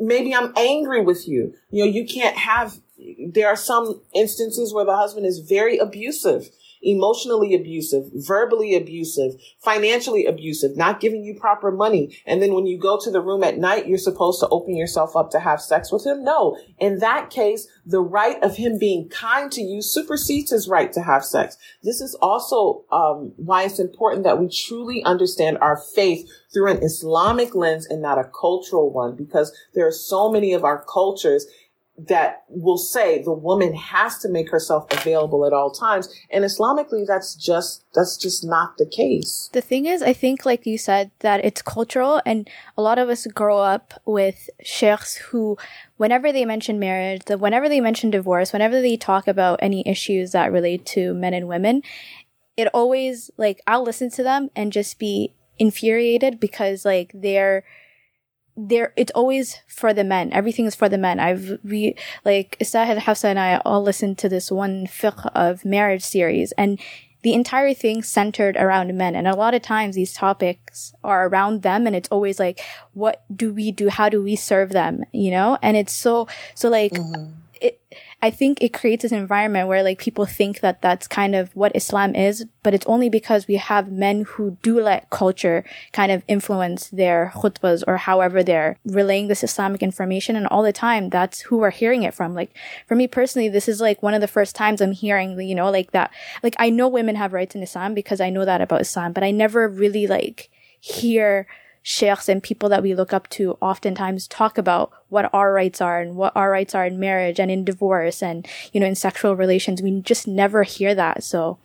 [SPEAKER 4] Maybe I'm angry with you. You know, you can't have, there are some instances where the husband is very abusive emotionally abusive, verbally abusive, financially abusive, not giving you proper money. And then when you go to the room at night, you're supposed to open yourself up to have sex with him. No. In that case, the right of him being kind to you supersedes his right to have sex. This is also um, why it's important that we truly understand our faith through an Islamic lens and not a cultural one, because there are so many of our cultures that will say the woman has to make herself available at all times. And Islamically, that's just, that's just not the case.
[SPEAKER 1] The thing is, I think, like you said, that it's cultural and a lot of us grow up with sheikhs who, whenever they mention marriage, whenever they mention divorce, whenever they talk about any issues that relate to men and women, it always, like, I'll listen to them and just be infuriated because, like, they're, there it's always for the men. Everything is for the men. I've we like Istahil Hafsa and I all listened to this one fiqh of marriage series and the entire thing centered around men. And a lot of times these topics are around them and it's always like, what do we do? How do we serve them? You know? And it's so, so like, mm-hmm. it, I think it creates this environment where like people think that that's kind of what Islam is, but it's only because we have men who do let culture kind of influence their khutbas or however they're relaying this Islamic information. And all the time, that's who we're hearing it from. Like for me personally, this is like one of the first times I'm hearing, you know, like that. Like I know women have rights in Islam because I know that about Islam, but I never really like hear sheikhs and people that we look up to oftentimes talk about what our rights are and what our rights are in marriage and in divorce and, you know, in sexual relations. We just never hear that. So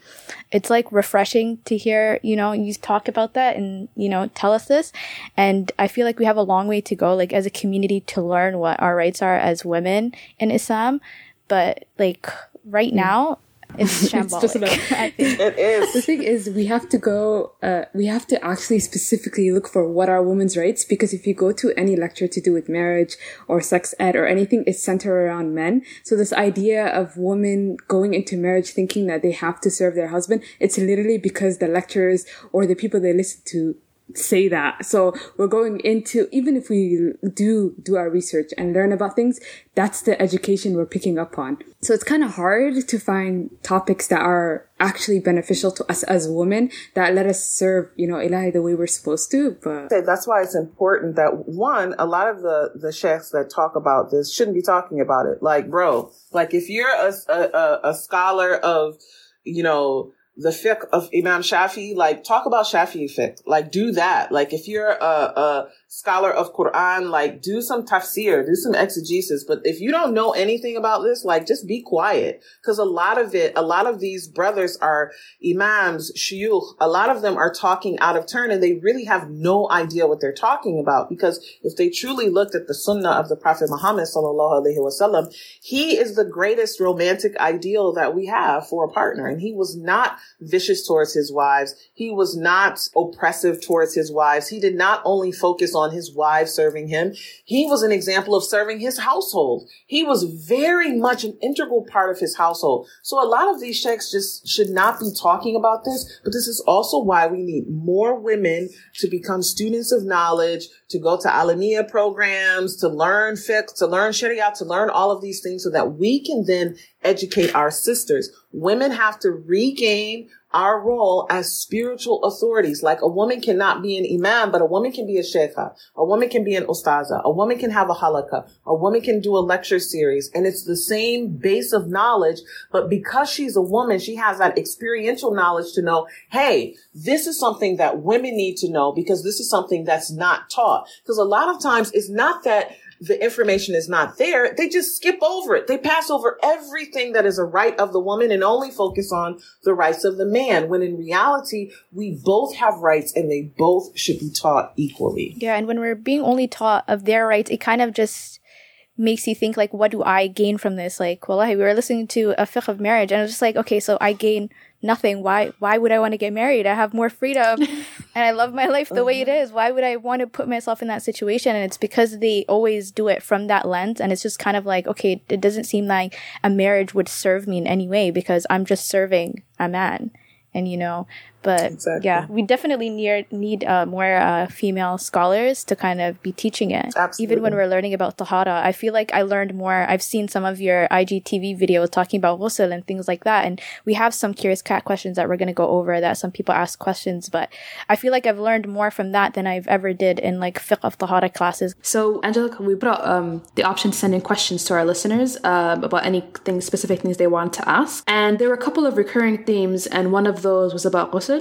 [SPEAKER 1] it's like refreshing to hear, you know, you talk about that and, you know, tell us this. And I feel like we have a long way to go, like as a community to learn what our rights are as women in Islam. But like right mm. now, it's shambolic.
[SPEAKER 5] just about-
[SPEAKER 1] I think.
[SPEAKER 4] It is.
[SPEAKER 5] The thing is, we have to go, uh, we have to actually specifically look for what are women's rights because if you go to any lecture to do with marriage or sex ed or anything, it's centered around men. So this idea of women going into marriage thinking that they have to serve their husband, it's literally because the lecturers or the people they listen to say that. So we're going into, even if we do do our research and learn about things, that's the education we're picking up on. So it's kind of hard to find topics that are actually beneficial to us as women that let us serve, you know, Ilahi the way we're supposed to. But
[SPEAKER 4] that's why it's important that one, a lot of the the sheikhs that talk about this shouldn't be talking about it. Like, bro, like if you're a a, a scholar of, you know, the fiqh of Imam Shafi, like talk about Shafi fiqh, like do that. Like if you're a, a scholar of Quran, like do some tafsir, do some exegesis. But if you don't know anything about this, like just be quiet. Cause a lot of it, a lot of these brothers are imams, shuyukh. A lot of them are talking out of turn and they really have no idea what they're talking about. Because if they truly looked at the sunnah of the Prophet Muhammad sallallahu alaihi wasallam, he is the greatest romantic ideal that we have for a partner. And he was not vicious towards his wives. He was not oppressive towards his wives. He did not only focus on his wives serving him. He was an example of serving his household. He was very much an integral part of his household. So a lot of these sheikhs just should not be talking about this, but this is also why we need more women to become students of knowledge, to go to alamiya programs, to learn fiqh, to learn sharia, to learn all of these things so that we can then educate our sisters. Women have to regain our role as spiritual authorities. Like a woman cannot be an imam, but a woman can be a sheikha. A woman can be an ustaza. A woman can have a halaqa. A woman can do a lecture series. And it's the same base of knowledge, but because she's a woman, she has that experiential knowledge to know, hey, this is something that women need to know because this is something that's not taught. Because a lot of times it's not that the information is not there, they just skip over it. They pass over everything that is a right of the woman and only focus on the rights of the man. When in reality, we both have rights and they both should be taught equally.
[SPEAKER 1] Yeah, and when we're being only taught of their rights, it kind of just makes you think like, what do I gain from this? Like, well, we were listening to a fiqh of marriage, and it was just like, okay, so I gain nothing. Why? Why would I want to get married? I have more freedom, and I love my life the way it mm-hmm. is. Why would I want to put myself in that situation? And it's because they always do it from that lens, and it's just kind of like, okay, it doesn't seem like a marriage would serve me in any way because I'm just serving a man, and you know, but
[SPEAKER 4] Exactly.
[SPEAKER 1] yeah, we definitely need need uh, more uh, female scholars to kind of be teaching it.
[SPEAKER 4] Absolutely.
[SPEAKER 1] Even when we're learning about tahara, I feel like I learned more. I've seen some of your IGTV videos talking about ghusl and things like that, and we have some curious cat questions that we're going to go over. That some people ask questions, but I feel like I've learned more from that than I've ever did in like fiqh of tahara classes.
[SPEAKER 3] So, Angelica, we put out um, the option to send in questions to our listeners um, about anything specific things they want to ask. And there were a couple of recurring themes, and one of those was about ghusl.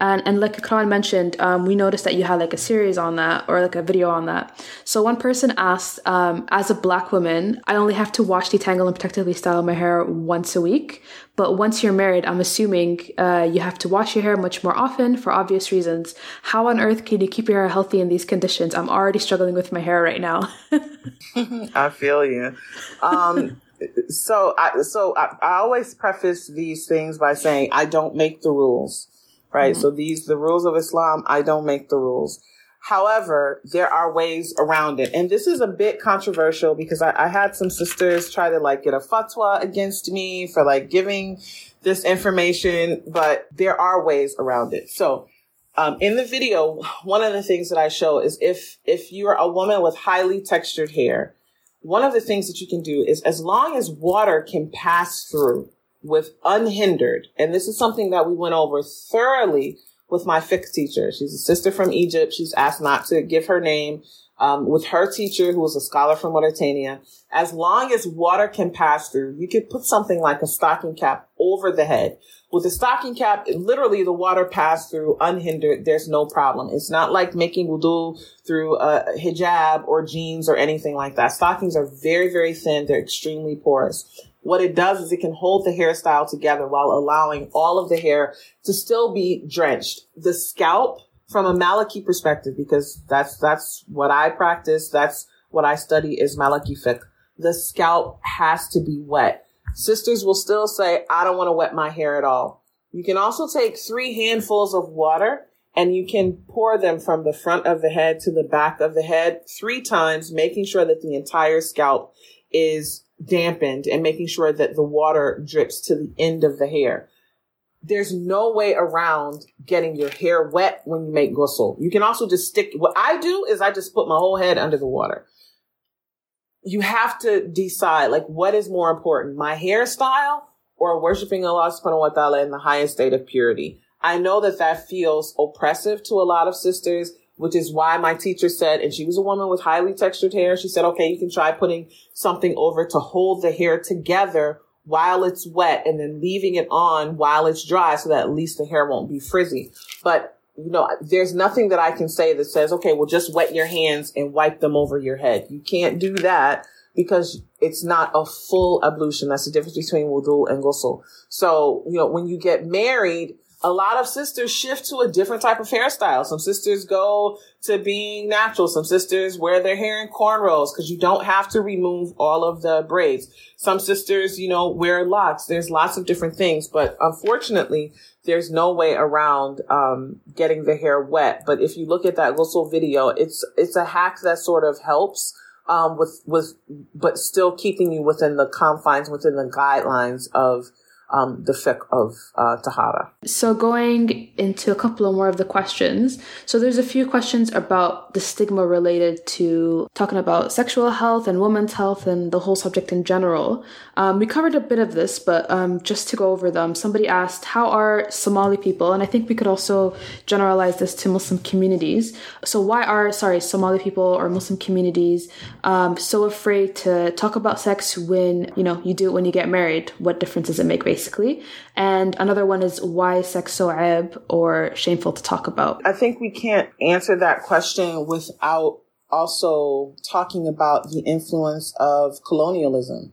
[SPEAKER 3] And, and like Ikram mentioned, um, we noticed that you had like a series on that or like a video on that. So one person asked, um, as a black woman, I only have to wash, detangle, and protectively style my hair once a week. But once you're married, I'm assuming uh, you have to wash your hair much more often for obvious reasons. How on earth can you keep your hair healthy in these conditions? I'm already struggling with my hair right now.
[SPEAKER 4] I feel you. Um, so I, so I, I always preface these things by saying I don't make the rules, right? So these, the rules of Islam, I don't make the rules. However, there are ways around it. And this is a bit controversial because I, I had some sisters try to like get a fatwa against me for like giving this information, but there are ways around it. So um, in the video, one of the things that I show is if if you're a woman with highly textured hair, one of the things that you can do is as long as water can pass through with unhindered, and this is something that we went over thoroughly with my fiqh teacher. She's a sister from Egypt. She's asked not to give her name. um, with her teacher, who was a scholar from Mauritania, as long as water can pass through, you could put something like a stocking cap over the head. With a stocking cap, literally the water pass through unhindered. There's no problem. It's not like making wudu through a hijab or jeans or anything like that. Stockings are very, very thin. They're extremely porous. What it does is it can hold the hairstyle together while allowing all of the hair to still be drenched. The scalp from a Maliki perspective, because that's, that's what I practice. That's what I study is Maliki fiqh. The scalp has to be wet. Sisters will still say, I don't want to wet my hair at all. You can also take three handfuls of water and you can pour them from the front of the head to the back of the head three times, making sure that the entire scalp is dampened and making sure that the water drips to the end of the hair. There's no way around getting your hair wet when you make ghusl. You can also just stick, what I do is I just put my whole head under the water. You have to decide, like, what is more important, my hairstyle or worshiping Allah subhanahu wa ta'ala in the highest state of purity? I know that that feels oppressive to a lot of sisters which is why my teacher said, and she was a woman with highly textured hair. She said, okay, you can try putting something over to hold the hair together while it's wet and then leaving it on while it's dry so that at least the hair won't be frizzy. But you know, there's nothing that I can say that says, okay, well, just wet your hands and wipe them over your head. You can't do that because it's not a full ablution. That's the difference between wudu and ghusl. So, you know, when you get married, a lot of sisters shift to a different type of hairstyle. Some sisters go to being natural. Some sisters wear their hair in cornrows because you don't have to remove all of the braids. Some sisters, you know, wear locks. There's lots of different things, but unfortunately, there's no way around um, getting the hair wet. But if you look at that ghusl video, it's it's a hack that sort of helps um, with with, but still keeping you within the confines, within the guidelines of um, the fiqh of uh, tahara.
[SPEAKER 3] So going into a couple of more of the questions. So there's a few questions about the stigma related to talking about sexual health and women's health and the whole subject in general. Um, we covered a bit of this, but um, just to go over them, somebody asked, how are Somali people, and I think we could also generalize this to Muslim communities. So why are, sorry, Somali people or Muslim communities um, so afraid to talk about sex when, you know, you do it when you get married? What difference does it make basically? Basically. And another one is why sex so ab or shameful to talk about?
[SPEAKER 4] I think we can't answer that question without also talking about the influence of colonialism,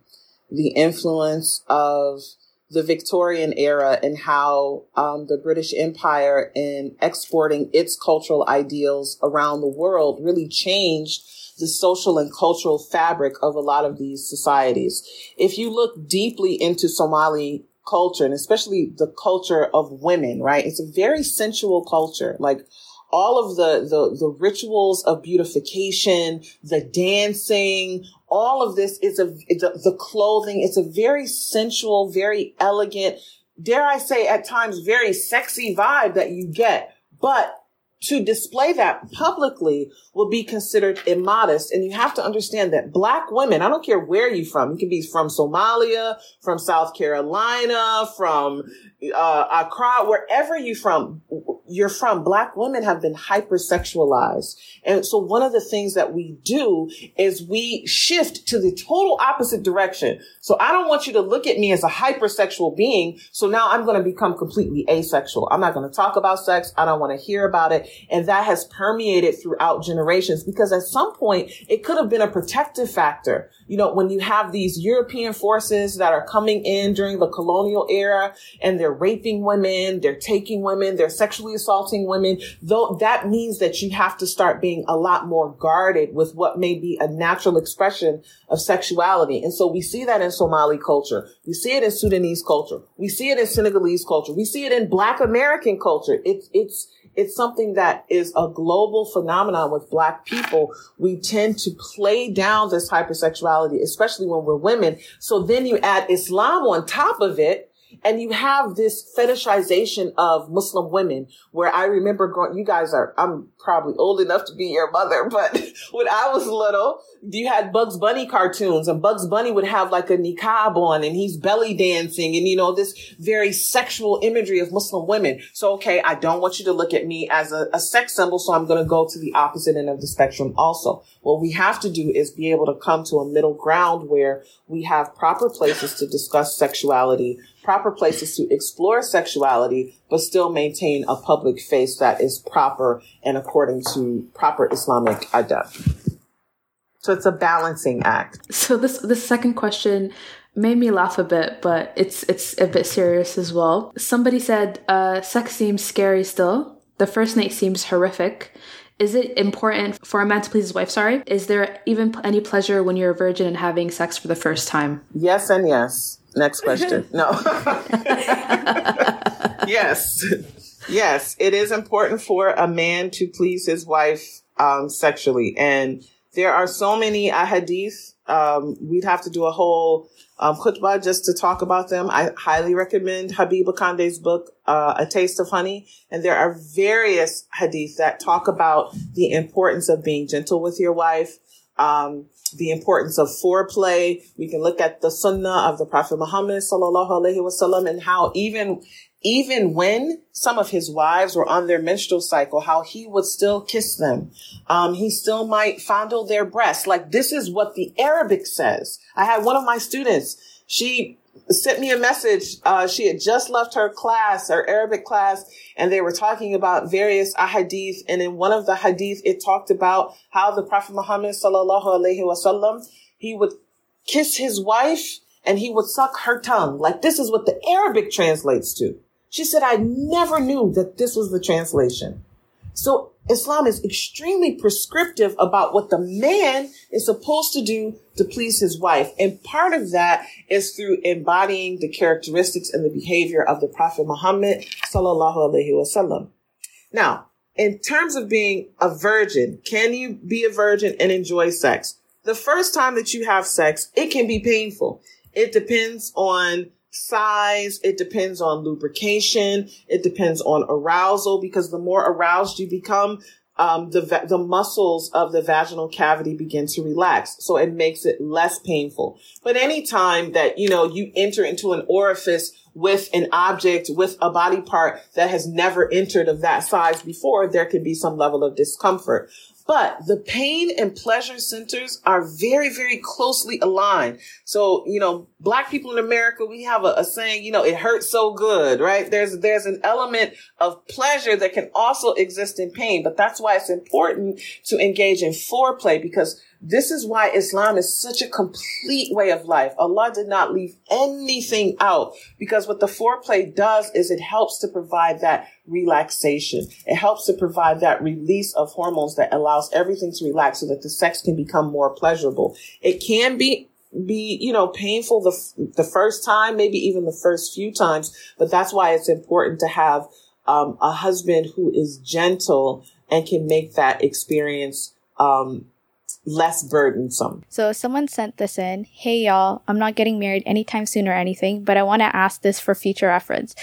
[SPEAKER 4] the influence of the Victorian era and how um, the British Empire in exporting its cultural ideals around the world really changed the social and cultural fabric of a lot of these societies. If you look deeply into Somali culture and especially the culture of women, right? It's a very sensual culture. Like all of the, the, the rituals of beautification, the dancing, all of this is a, the, the clothing. It's a very sensual, very elegant, dare I say at times very sexy vibe that you get. But to display that publicly will be considered immodest. And you have to understand that black women, I don't care where you're from, you can be from Somalia, from South Carolina, from uh, Accra, wherever you're from, you're from, black women have been hypersexualized. And so one of the things that we do is we shift to the total opposite direction. So I don't want you to look at me as a hypersexual being. So now I'm going to become completely asexual. I'm not going to talk about sex. I don't want to hear about it. And that has permeated throughout generations because at some point it could have been a protective factor. You know, when you have these European forces that are coming in during the colonial era and they're raping women, they're taking women, they're sexually assaulting women, though that means that you have to start being a lot more guarded with what may be a natural expression of sexuality. And so we see that in Somali culture. We see it in Sudanese culture. We see it in Senegalese culture. We see it in Black American culture. It's, it's, it's something that is a global phenomenon with black people. We tend to play down this hypersexuality, especially when we're women. So then you add Islam on top of it And you have this fetishization of Muslim women where I remember growing, you guys are, I'm probably old enough to be your mother, but when I was little, you had Bugs Bunny cartoons and Bugs Bunny would have like a niqab on and he's belly dancing and you know, this very sexual imagery of Muslim women. So, okay, I don't want you to look at me as a, a sex symbol. So I'm going to go to the opposite end of the spectrum also. What we have to do is be able to come to a middle ground where we have proper places to discuss sexuality, proper places to explore sexuality, but still maintain a public face that is proper and according to proper Islamic adab. So it's a balancing act.
[SPEAKER 3] So this this second question made me laugh a bit, but it's it's a bit serious as well. Somebody said, uh, "Sex seems scary still. The first night seems horrific. Is it important for a man to please his wife? Sorry, is there even any pleasure when you're a virgin and having sex for the first time?"
[SPEAKER 4] Yes and yes. Next question. no. yes. Yes, it is important for a man to please his wife um, sexually. And there are so many ahadith. Um, we'd have to do a whole um, khutbah just to talk about them. I highly recommend Habeeb Akande's book, uh, A Taste of Honey. And there are various hadith that talk about the importance of being gentle with your wife, um, the importance of foreplay. We can look at the sunnah of the Prophet Muhammad sallallahu alaihi wasallam and how even even when some of his wives were on their menstrual cycle, how he would still kiss them. Um, he still might fondle their breasts. Like this is what the Arabic says. I had one of my students, she sent me a message. Uh, she had just left her class, her Arabic class, and they were talking about various ahadith. And in one of the hadith, it talked about how the Prophet Muhammad sallallahu alaihi wasallam, he would kiss his wife and he would suck her tongue. Like this is what the Arabic translates to. She said, I never knew that this was the translation. So Islam is extremely prescriptive about what the man is supposed to do to please his wife. And part of that is through embodying the characteristics and the behavior of the Prophet Muhammad sallallahu alaihi wasallam. Now, in terms of being a virgin, can you be a virgin and enjoy sex? The first time that you have sex, it can be painful. It depends on size. It depends on lubrication. It depends on arousal because the more aroused you become, um, the va- the muscles of the vaginal cavity begin to relax, so it makes it less painful. But anytime that you know you enter into an orifice with an object with a body part that has never entered of that size before, there can be some level of discomfort. But the pain and pleasure centers are very, very closely aligned. So, you know, black people in America, we have a, a, saying, you know, it hurts so good, right? There's, there's an element of pleasure that can also exist in pain, but that's why it's important to engage in foreplay because this is why Islam is such a complete way of life. Allah did not leave anything out because what the foreplay does is it helps to provide that relaxation. It helps to provide that release of hormones that allows everything to relax so that the sex can become more pleasurable. It can be be, you know, painful the, the first time, maybe even the first few times, but that's why it's important to have um, a husband who is gentle and can make that experience um, less burdensome.
[SPEAKER 1] So someone sent this in. Hey y'all, I'm not getting married anytime soon or anything, but I want to ask this for future reference.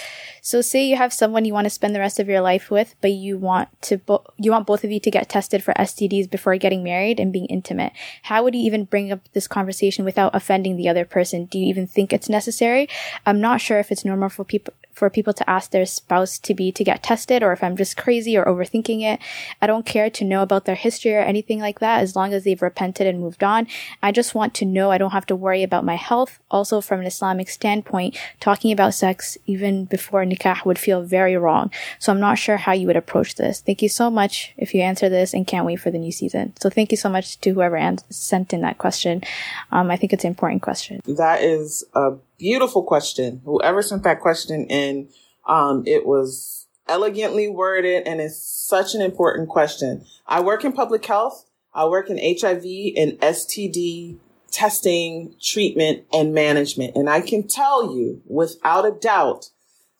[SPEAKER 1] So say you have someone you want to spend the rest of your life with, but you want to bo- you want both of you to get tested for STDs before getting married and being intimate. How would you even bring up this conversation without offending the other person? Do you even think it's necessary? I'm not sure if it's normal for people for people to ask their spouse to be to get tested or if I'm just crazy or overthinking it. I don't care to know about their history or anything like that as long as they've repented and moved on. I just want to know I don't have to worry about my health. Also from an Islamic standpoint, talking about sex even before nikah would feel very wrong. So I'm not sure how you would approach this. Thank you so much if you answer this and can't wait for the new season. So thank you so much to whoever sent in that question. Um, I think it's an important question.
[SPEAKER 4] That is a beautiful question. Whoever sent that question in, um, it was elegantly worded and it's such an important question. I work in public health. I work in HIV and STD testing, treatment, and management. And I can tell you without a doubt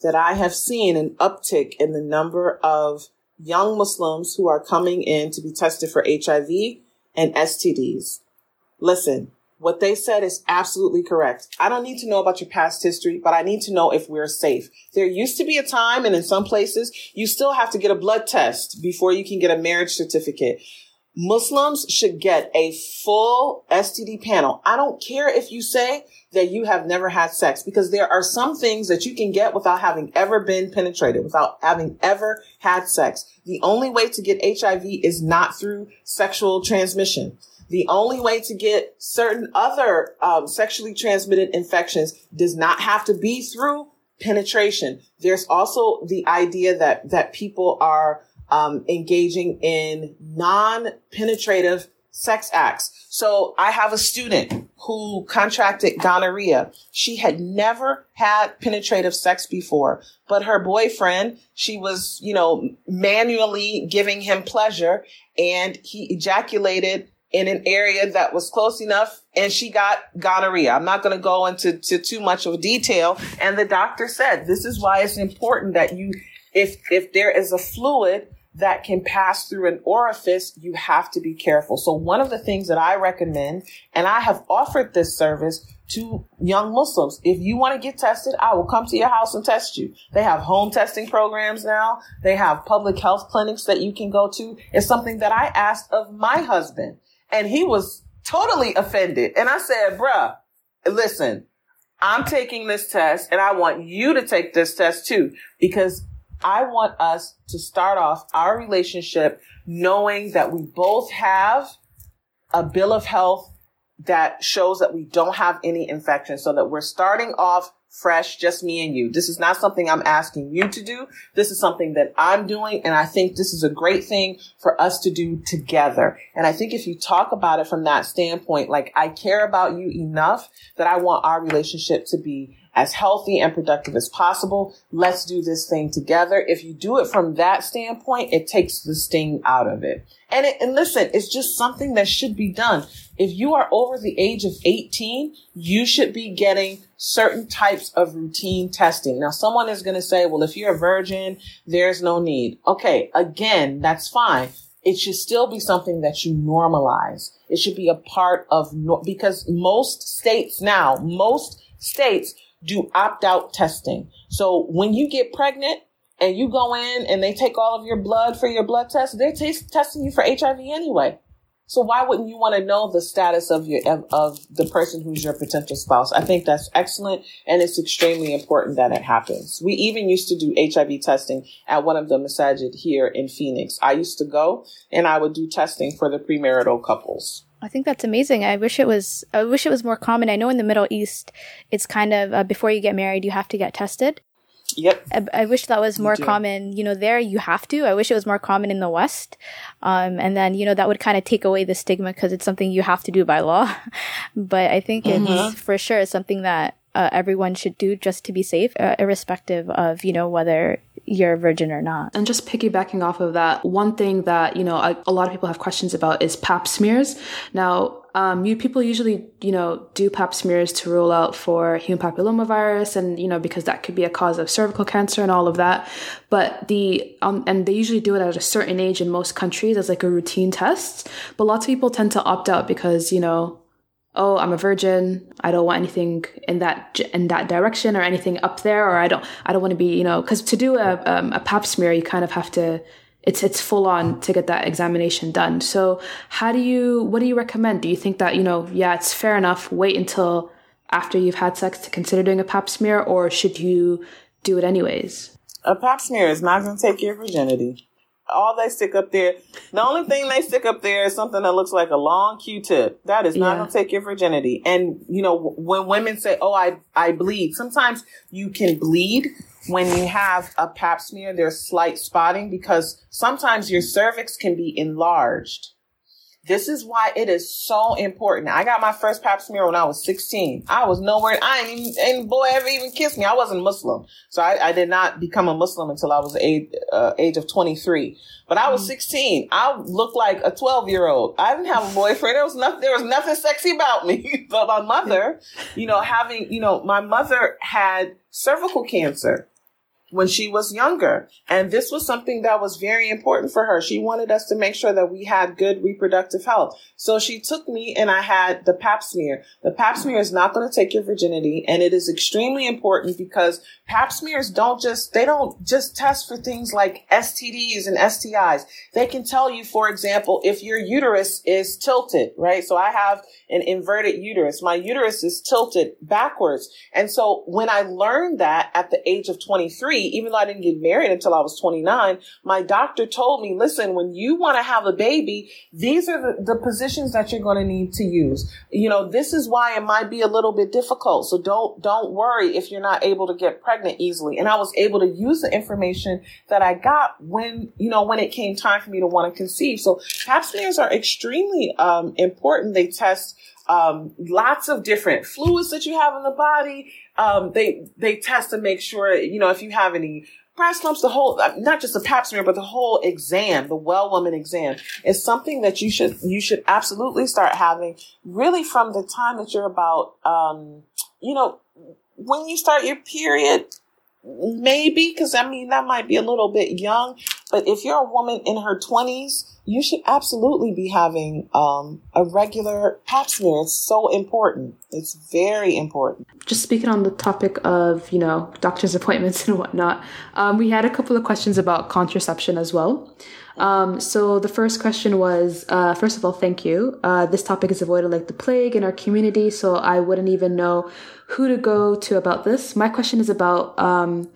[SPEAKER 4] that I have seen an uptick in the number of young Muslims who are coming in to be tested for HIV and STDs. Listen, What they said is absolutely correct. I don't need to know about your past history, but I need to know if we're safe. There used to be a time, and in some places, you still have to get a blood test before you can get a marriage certificate. Muslims should get a full STD panel. I don't care if you say that you have never had sex because there are some things that you can get without having ever been penetrated, without having ever had sex. The only way to get HIV is not through sexual transmission. The only way to get certain other um, sexually transmitted infections does not have to be through penetration. There's also the idea that that people are um, engaging in non-penetrative sex acts. So I have a student who contracted gonorrhea. She had never had penetrative sex before, but her boyfriend, she was, you know, manually giving him pleasure and he ejaculated in an area that was close enough and she got gonorrhea. I'm not going to go into to too much of detail. And the doctor said, this is why it's important that you, if, if there is a fluid that can pass through an orifice, you have to be careful. So one of the things that I recommend, and I have offered this service to young Muslims. If you want to get tested, I will come to your house and test you. They have home testing programs now. They have public health clinics that you can go to. It's something that I asked of my husband and he was totally offended. And I said, bruh, listen, I'm taking this test and I want you to take this test too, because I want us to start off our relationship knowing that we both have a bill of health that shows that we don't have any infection so that we're starting off fresh, just me and you. This is not something I'm asking you to do. This is something that I'm doing. And I think this is a great thing for us to do together. And I think if you talk about it from that standpoint, like I care about you enough that I want our relationship to be as healthy and productive as possible. Let's do this thing together. If you do it from that standpoint, it takes the sting out of it. And, it, and listen, it's just something that should be done. If you are over the age of 18, you should be getting certain types of routine testing. Now, someone is going to say, well, if you're a virgin, there's no need. Okay. Again, that's fine. It should still be something that you normalize. It should be a part of, no- because most states now, most states do opt out testing. So when you get pregnant and you go in and they take all of your blood for your blood test, they're t- testing you for HIV anyway. So why wouldn't you want to know the status of your of, the person who's your potential spouse? I think that's excellent and it's extremely important that it happens. We even used to do HIV testing at one of the masajid here in Phoenix. I used to go and I would do testing for the premarital couples.
[SPEAKER 1] I think that's amazing. I wish it was. I wish it was more common. I know in the Middle East, it's kind of uh, before you get married, you have to get tested.
[SPEAKER 4] Yep.
[SPEAKER 1] I, I wish that was more
[SPEAKER 4] do.
[SPEAKER 1] common. You know, there you have to. I wish it was more common in the West. Um, and then you know that would kind of take away the stigma because it's something you have to do by law. but I think it's for sure something that uh, everyone should do just to be safe, uh, irrespective of you know whether you're a virgin or not.
[SPEAKER 3] And just piggybacking off of that, one thing that, you know, a, a lot of people have questions about is pap smears. Now, um, you people usually, you know, do pap smears to rule out for human papillomavirus and, you know, because that could be a cause of cervical cancer and all of that. But the, um, and they usually do it at a certain age in most countries as like a routine test. But lots of people tend to opt out because, you know, oh, I'm a virgin. I don't want anything in that in that direction or anything up there, or I don't I don't want to be you know because to do a um, a Pap smear, you kind of have to. It's it's full on to get that examination done. So how do you what do you recommend? Do you think that you know yeah it's fair enough wait until after you've had sex to consider doing a Pap smear, or should you do it anyways?
[SPEAKER 4] A pap smear is not going to take your virginity. All they stick up there, the only thing they stick up there is something that looks like a long Q-tip. That is not
[SPEAKER 3] Yeah.
[SPEAKER 4] going to take your virginity. And you know, when women say, "Oh, I I bleed," sometimes you can bleed when you have a pap smear. There's slight spotting because sometimes your cervix can be enlarged. This is why it is so important. I got my first pap smear when I was 16. I was nowhere. I ain't even, ain't boy ever even kissed me. I wasn't Muslim. So I, I did not become a Muslim until I was age, uh, age of 23. But I was 16. I looked like a 12 year old. I didn't have a boyfriend. There was nothing, there was nothing sexy about me. but my mother, you know, having, you know, my mother had cervical cancer when she was younger. And this was something that was very important for her. She wanted us to make sure that we had good reproductive health. So she took me and I had the pap smear. The pap smear is not going to take your virginity and it is extremely important because pap smears don't just, they don't just test for things like STDs and STIs. They can tell you, for example, if your uterus is tilted, right? So I have an inverted uterus. My uterus is tilted backwards. And so when I learned that at the age of 23, even though I didn't get married until I was 29, my doctor told me, listen, when you want to have a baby, these are the, the positions that you're going to need to use. You know, this is why it might be a little bit difficult. So don't, don't worry if you're not able to get pregnant easily. And I was able to use the information that I got when, you know, when it came time for me to want to conceive. So pap smears are extremely, um, important. They test, um, lots of different fluids that you have in the body. Um, they, they test to make sure, you know, if you have any breast lumps, the whole, not just the pap smear, but the whole exam, the well woman exam is something that you should, you should absolutely start having really from the time that you're about, um, you know, when you start your period, maybe, because I mean, that might be a little bit young, but if you're a woman in her 20s, you should absolutely be having um, a regular pap smear. It's so important. It's very important.
[SPEAKER 3] Just speaking on the topic of, you know, doctor's appointments and whatnot, um, we had a couple of questions about contraception as well. Um, so the first question was, uh, first of all, thank you. Uh, this topic is avoided like the plague in our community, so I wouldn't even know who to go to about this. My question is about, um,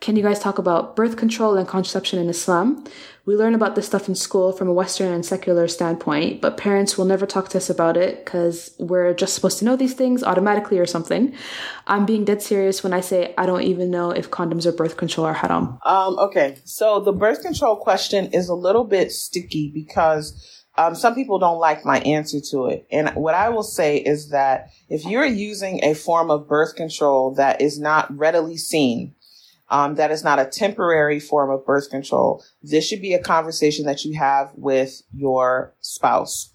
[SPEAKER 3] can you guys talk about birth control and contraception in Islam? We learn about this stuff in school from a Western and secular standpoint, but parents will never talk to us about it because we're just supposed to know these things automatically or something. I'm being dead serious when I say I don't even know if condoms or birth control are haram.
[SPEAKER 4] Um, okay, so the birth control question is a little bit sticky because um, some people don't like my answer to it. And what I will say is that if you're using a form of birth control that is not readily seen, um, that is not a temporary form of birth control. This should be a conversation that you have with your spouse.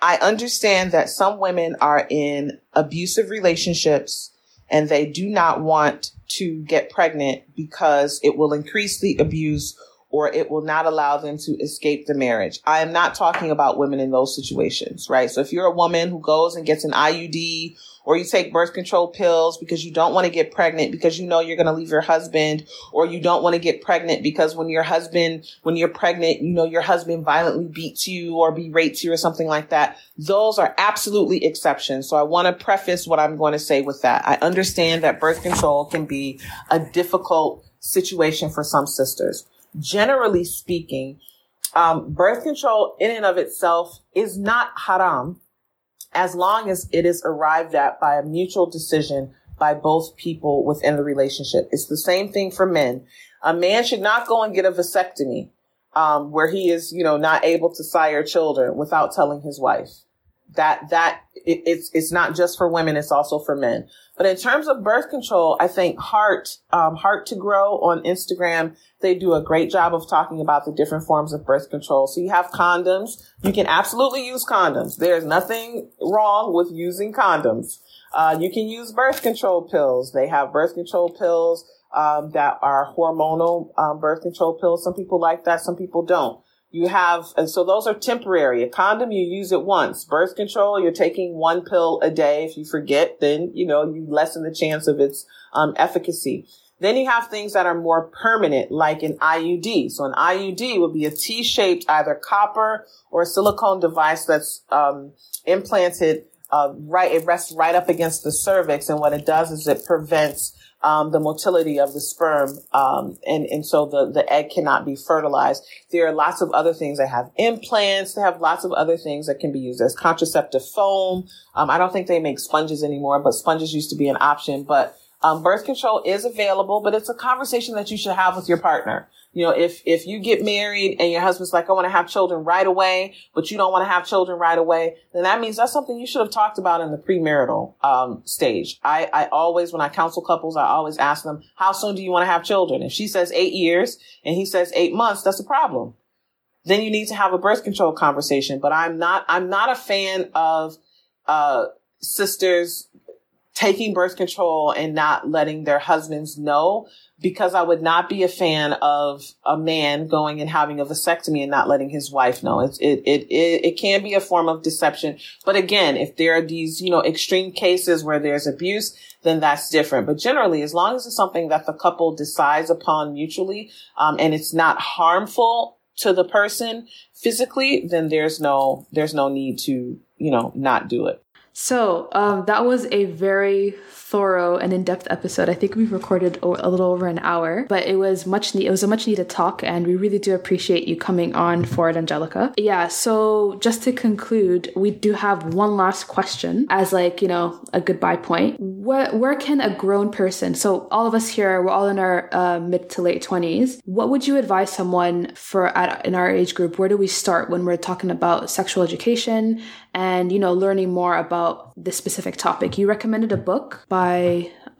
[SPEAKER 4] I understand that some women are in abusive relationships and they do not want to get pregnant because it will increase the abuse or it will not allow them to escape the marriage. I am not talking about women in those situations, right? So if you're a woman who goes and gets an IUD or you take birth control pills because you don't want to get pregnant because you know you're going to leave your husband or you don't want to get pregnant because when your husband, when you're pregnant, you know your husband violently beats you or berates you or something like that. Those are absolutely exceptions. So I want to preface what I'm going to say with that. I understand that birth control can be a difficult situation for some sisters. Generally speaking, um, birth control in and of itself is not haram as long as it is arrived at by a mutual decision by both people within the relationship. It's the same thing for men. A man should not go and get a vasectomy, um, where he is, you know, not able to sire children without telling his wife. That, that, it, it's, it's not just for women, it's also for men. But in terms of birth control, I think Heart, um, Heart to Grow on Instagram, they do a great job of talking about the different forms of birth control. So you have condoms. You can absolutely use condoms. There's nothing wrong with using condoms. Uh, you can use birth control pills. They have birth control pills um, that are hormonal um, birth control pills. Some people like that. Some people don't. You have, and so those are temporary. A condom, you use it once. Birth control, you're taking one pill a day. If you forget, then, you know, you lessen the chance of its um, efficacy. Then you have things that are more permanent, like an IUD. So an IUD would be a T-shaped either copper or silicone device that's um, implanted uh, right. It rests right up against the cervix, and what it does is it prevents um, the motility of the sperm, um, and and so the the egg cannot be fertilized. There are lots of other things that have implants. They have lots of other things that can be used as contraceptive foam. Um, I don't think they make sponges anymore, but sponges used to be an option. But um, birth control is available, but it's a conversation that you should have with your partner. You know, if, if you get married and your husband's like, I want to have children right away, but you don't want to have children right away, then that means that's something you should have talked about in the premarital, um, stage. I, I always, when I counsel couples, I always ask them, how soon do you want to have children? If she says eight years and he says eight months, that's a problem. Then you need to have a birth control conversation. But I'm not, I'm not a fan of, uh, sisters taking birth control and not letting their husbands know because I would not be a fan of a man going and having a vasectomy and not letting his wife know. It's, it, it, it, it can be a form of deception. But again, if there are these, you know, extreme cases where there's abuse, then that's different. But generally, as long as it's something that the couple decides upon mutually, um, and it's not harmful to the person physically, then there's no, there's no need to, you know, not do it.
[SPEAKER 3] So um, that was a very thorough and in-depth episode. I think we've recorded a little over an hour, but it was much it was a much needed talk, and we really do appreciate you coming on for it, Angelica. Yeah. So just to conclude, we do have one last question as like you know a goodbye point. Where where can a grown person? So all of us here, we're all in our uh, mid to late twenties. What would you advise someone for at in our age group? Where do we start when we're talking about sexual education and you know learning more about this specific topic? You recommended a book by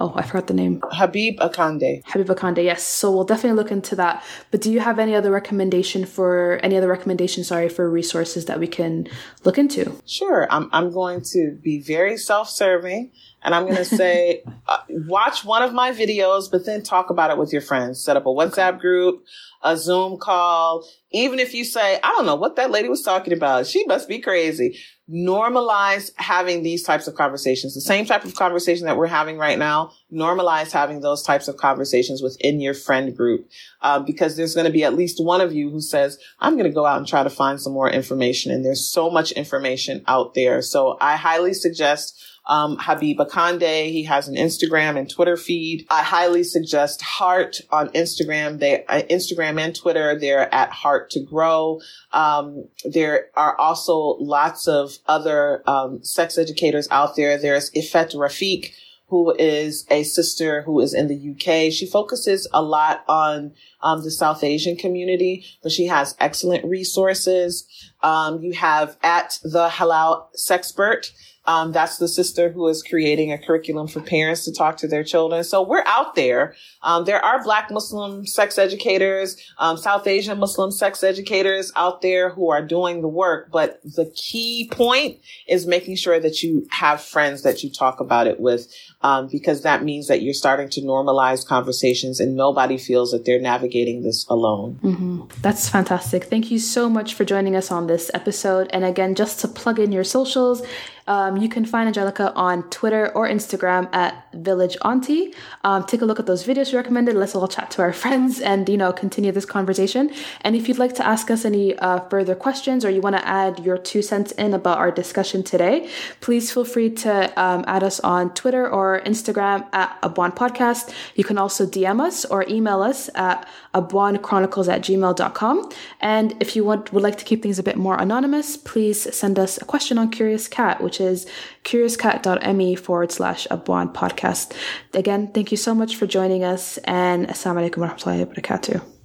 [SPEAKER 3] oh I forgot the name
[SPEAKER 4] Habeeb Akande.
[SPEAKER 3] Habeeb Akande, yes. So we'll definitely look into that. But do you have any other recommendation for any other recommendation? Sorry for resources that we can look into.
[SPEAKER 4] Sure, I'm I'm going to be very self-serving. And I'm going to say, uh, watch one of my videos, but then talk about it with your friends. Set up a WhatsApp group, a Zoom call. Even if you say, I don't know what that lady was talking about. She must be crazy normalize having these types of conversations, the same type of conversation that we're having right now. Normalize having those types of conversations within your friend group, uh, because there's going to be at least one of you who says, "I'm going to go out and try to find some more information." And there's so much information out there. So I highly suggest um, Habeeb Akande. He has an Instagram and Twitter feed. I highly suggest Heart on Instagram. They uh, Instagram and Twitter. They're at Heart to Grow. Um, there are also lots of other um, sex educators out there. There's Iffet Rafeeq, who is a sister who is in the UK. She focuses a lot on um, the South Asian community, but she has excellent resources. Um, you have at the Halal Sexpert. Um, that's the sister who is creating a curriculum for parents to talk to their children. So we're out there. Um, there are Black Muslim sex educators, um, South Asian Muslim sex educators out there who are doing the work. But the key point is making sure that you have friends that you talk about it with, um, because that means that you're starting to normalize conversations and nobody feels that they're navigating this alone.
[SPEAKER 3] Mm-hmm. That's fantastic. Thank you so much for joining us on this episode. And again, just to plug in your socials, um, you can find Angelica on Twitter or Instagram at Village Auntie. Um, take a look at those videos you recommended. Let's all chat to our friends and you know continue this conversation. And if you'd like to ask us any uh, further questions or you want to add your two cents in about our discussion today, please feel free to um, add us on Twitter or Instagram at Abwaan Podcast. You can also DM us or email us at abwaanchronicles at gmail.com. And if you want would like to keep things a bit more anonymous, please send us a question on Curious Cat, which is curiouscat.me forward slash Abwaan podcast. Again, thank you so much for joining us and Assalamu alaikum wa rahmatullahi wa barakatuh.